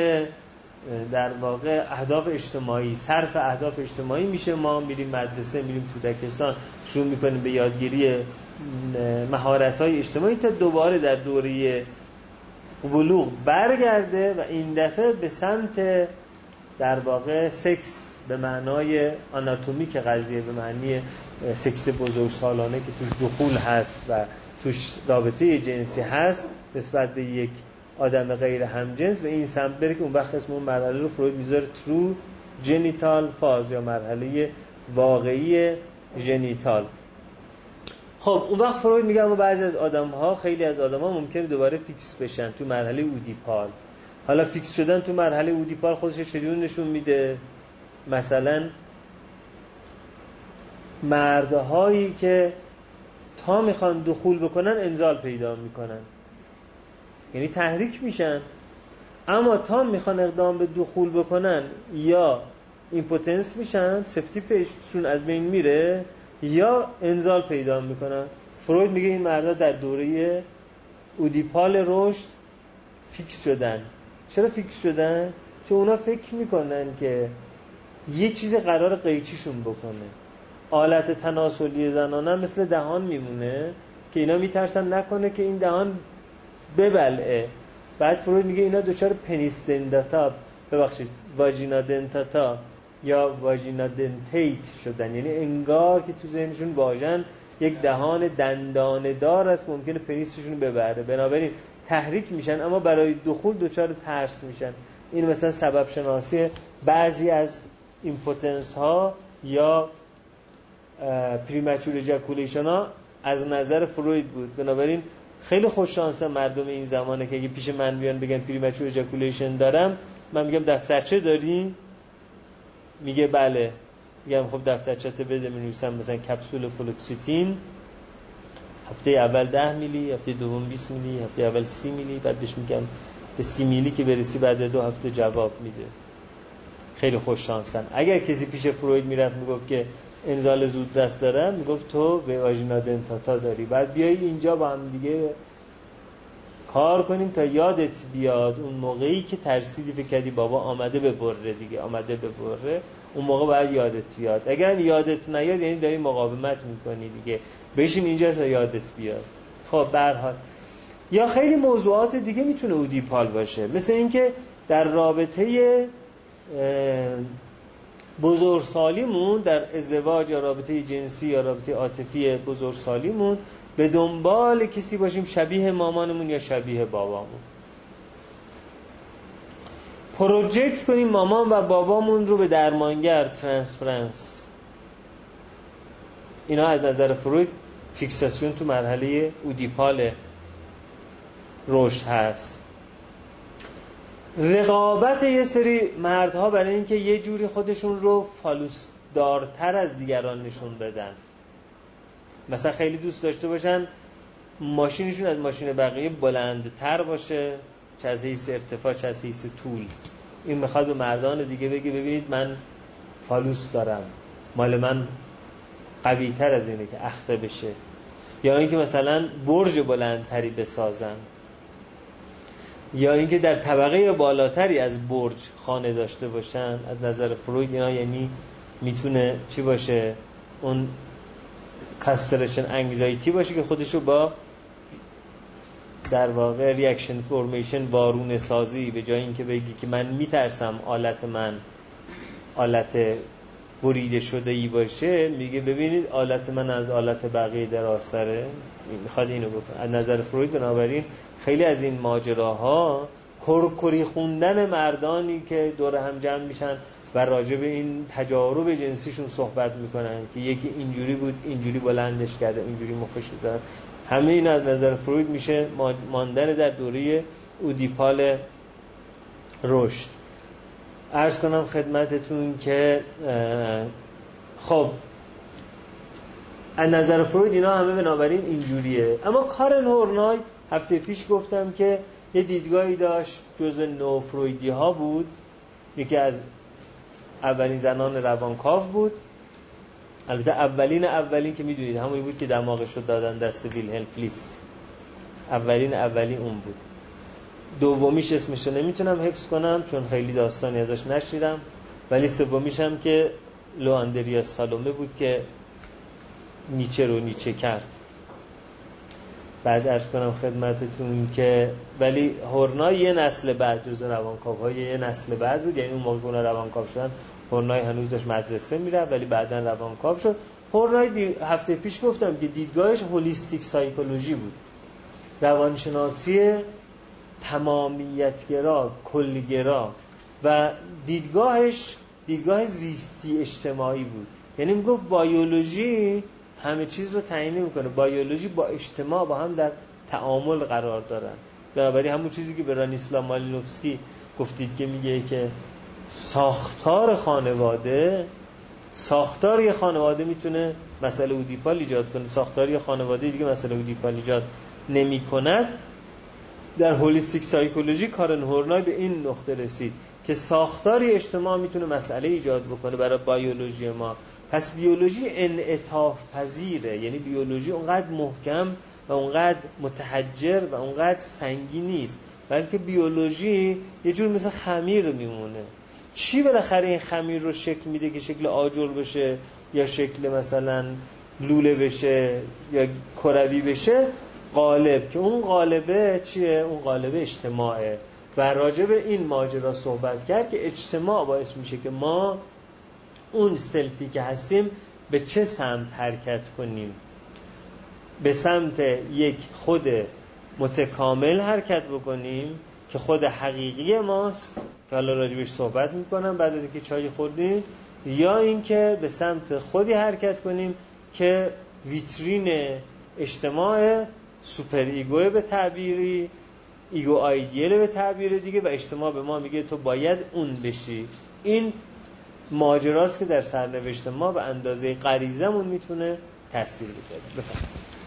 [SPEAKER 1] در واقع اهداف اجتماعی. صرف اهداف اجتماعی میشه. ما میریم مدرسه میریم کودکستان شروع می‌کنیم به یادگیری مهارت های اجتماعی تا دوباره در دوره بلوغ برگرده و این دفعه به سمت در واقع سکس به معنای آناتومیک قضیه به معنی سکس بزرگ سالانه که توش دخول هست و توش رابطه جنسی هست نسبت به یک آدم غیر همجنس و این سمت بره که اون وقت اسم اون مرحله رو فروید می‌ذاره true genital phase یا مرحله واقعی genital خب اون وقت فروید میگه اما بعضی از آدم ها خیلی از آدم ها ممکنه دوباره فیکس بشن تو مرحله oedipal. حالا فیکس شدن تو مرحله oedipal خودش چجور نشون میده؟ مثلا مردهایی که تا می‌خوان دخول بکنن انزال پیدا می‌کنن. یعنی تحریک میشن. اما تا می‌خوان اقدام به دخول بکنن یا impotence میشن سفتی پنیسشون از بین میره یا انزال پیدا می‌کنن. فروید میگه این مردا در دوره oedipal رشد فیکس شدن. چرا فیکس شدن؟ چون اونا فکر می‌کنن که یه چیز قراره قیچیشون بکنه. آلت تناسلی زنانه مثل دهان میمونه که اینا میترسن نکنه که این دهان ببلعه. بعد فروید میگه اینا دچار penis dentata ببخشید vagina dentata یا vagina dentate شدن. یعنی انگار که تو ذهنشون واژن یک دهان دندانه دار است ممکنه پنیسشون ببره. بنابراین تحریک میشن اما برای دخول دچار ترس میشن. این مثلا سبب شناسی بعضی از impotence ها یا premature ejaculation ها از نظر فروید بود. بنابراین خیلی خوش شانس مردم این زمانه که اگه پیش من بیان بگن premature ejaculation دارم من میگم دفترچه داری میگه بله. میگم خب دفترچه بده می نویسم مثلا کپسول فلوکستین. هفته اول ده میلی هفته دوم 20 میلی هفته اول سی میلی. بعد بهش میگم به سی میلی که برسی بعد دو هفته جواب میده. خیلی خوش شانسن. اگر کسی پیش فروید می‌رفت می‌گفت که انزال زودرس دارم می‌گفت تو به vagina dentata داری. بعد بیای اینجا با هم دیگه کار کنیم تا یادت بیاد اون موقعی که ترسیدی فکر کردی بابا آمده ببره دیگه آمده ببره اون موقع باید یادت بیاد. اگر یادت نیاد یعنی داری مقاومت می‌کنی دیگه. بشین اینجا تا یادت بیاد. خب برحال یا خیلی موضوعات دیگه می‌تونه اودیپال باشه. مثل اینکه در رابطه بزرگسالیمون در ازدواج یا رابطه جنسی یا رابطه عاطفی بزرگسالیمون به دنبال کسی باشیم شبیه مامانمون یا شبیه بابامون. project کنیم مامان و بابامون رو به درمانگر transference. اینا از نظر فروید فیکساسیون تو مرحله oedipal رشد هست. رقابت یه سری مردها برای اینکه یه جوری خودشون رو phallus دارتر از دیگران نشون بدن. مثلا خیلی دوست داشته باشن ماشینشون از ماشین بقیه بلندتر باشه چه از حیث ارتفاع چه از حیث طول. این می‌خواد به مردان دیگه بگه ببینید من فالوس دارم. مال من قوی تر از اینه که اخته بشه. یا اینکه مثلا برج بلندتری بسازن. یا اینکه در طبقه بالاتری از برج خانه داشته باشن. از نظر فروید اینا یعنی می‌تونه چی باشه؟ اون کاسترشن انگزایتی باشه که خودشو با در واقع reaction formation وارون سازی به جای اینکه بگی که من میترسم آلت من آلت بریده شده ای باشه میگه ببینید آلت من از آلت بقیه درازتره می‌خواد اینو گفت از نظر فروید بنابراین خیلی از این ماجراها کرکری خوندن مردانی که دور هم جمع میشن و راجع به این تجارب جنسیشون صحبت می‌کنن که یکی اینجوری بود اینجوری بلندش کرده اینجوری مخش زد همه این از نظر فروید میشه ماندن در دوره اودیپال رشد. ارز کنم خدمتتون که خب از نظر فروید اینا همه بنابراین اینجوریه. اما کارن هورنای هفته پیش گفتم که یه دیدگاهی داشت جزء نو فرویدی ها بود. یکی از اولین زنان روانکاو بود. البته اولین اولین که می‌دونید همونی بود که دماغش رو دادن دست ویلهلم فلیس. اولین اولین اون بود. دومیش اسمش رو نمی‌تونم حفظ کنم چون خیلی داستانی ازش نشیدم ولی سومیش هم که لو اندریا سالومه بود که نیچه رو نیچه کرد. بعد ارز کنم خدمتتون که ولی هورنای یه نسل بعد جز روانکاو های یه نسل بعد بود. یعنی اون موقع روانکاو شدن هورنای هنوز داشت مدرسه میره ولی بعدا روانکاو شد. هورنای هفته پیش گفتم که دیدگاهش هولیستیک سایکولوژی بود. روانشناسی تمامیتگرا کلگرا و دیدگاهش دیدگاه زیستی اجتماعی بود. یعنی می‌گفت بایولوژی همه چیز رو تعیین می‌کنه. بایولوژی با اجتماع با هم در تعامل قرار دارن. بنابراین همون چیزی که به رانیسلا مالینوفسکی گفتید که میگه که ساختار خانواده ساختار یه خانواده می‌تونه مسئله اودیپال ایجاد کنه. ساختار یه خانواده دیگه مسئله اودیپال ایجاد نمی کند در هولیستیک سایکولوژی کارن هورنای به این نقطه رسید که ساختاری اجتماع می‌تونه مسئله ایجاد بکنه برای بیولوژی ما. پس بیولوژی انعطاف پذیره یعنی بیولوژی اونقدر محکم و اونقدر متحجر و اونقدر سنگی نیست. بلکه بیولوژی یه جور مثل خمیر میمونه. چی بالاخره این خمیر رو شکل میده که شکل آجر بشه یا شکل مثلا لوله بشه یا کروی بشه؟ قالب که اون قالبه چیه؟ اون قالبه اجتماعه. و راجع این ماجرا صحبت کرد که اجتماع باعث میشه که ما اون سلفی که هستیم به چه سمت حرکت کنیم؟ به سمت یک خود متکامل حرکت بکنیم که خود حقیقی ماست که حالا راجبش صحبت می‌کنم بعد از اینکه چای خوردیم یا اینکه به سمت خودی حرکت کنیم که ویترین اجتماع superego ه به تعبیری ego ideal به تعبیر دیگه و اجتماع به ما میگه تو باید اون بشی. این ماجراست که در سرنوشت ما به اندازه غریزمون می‌تونه تاثیر بذاره. بفرمایید.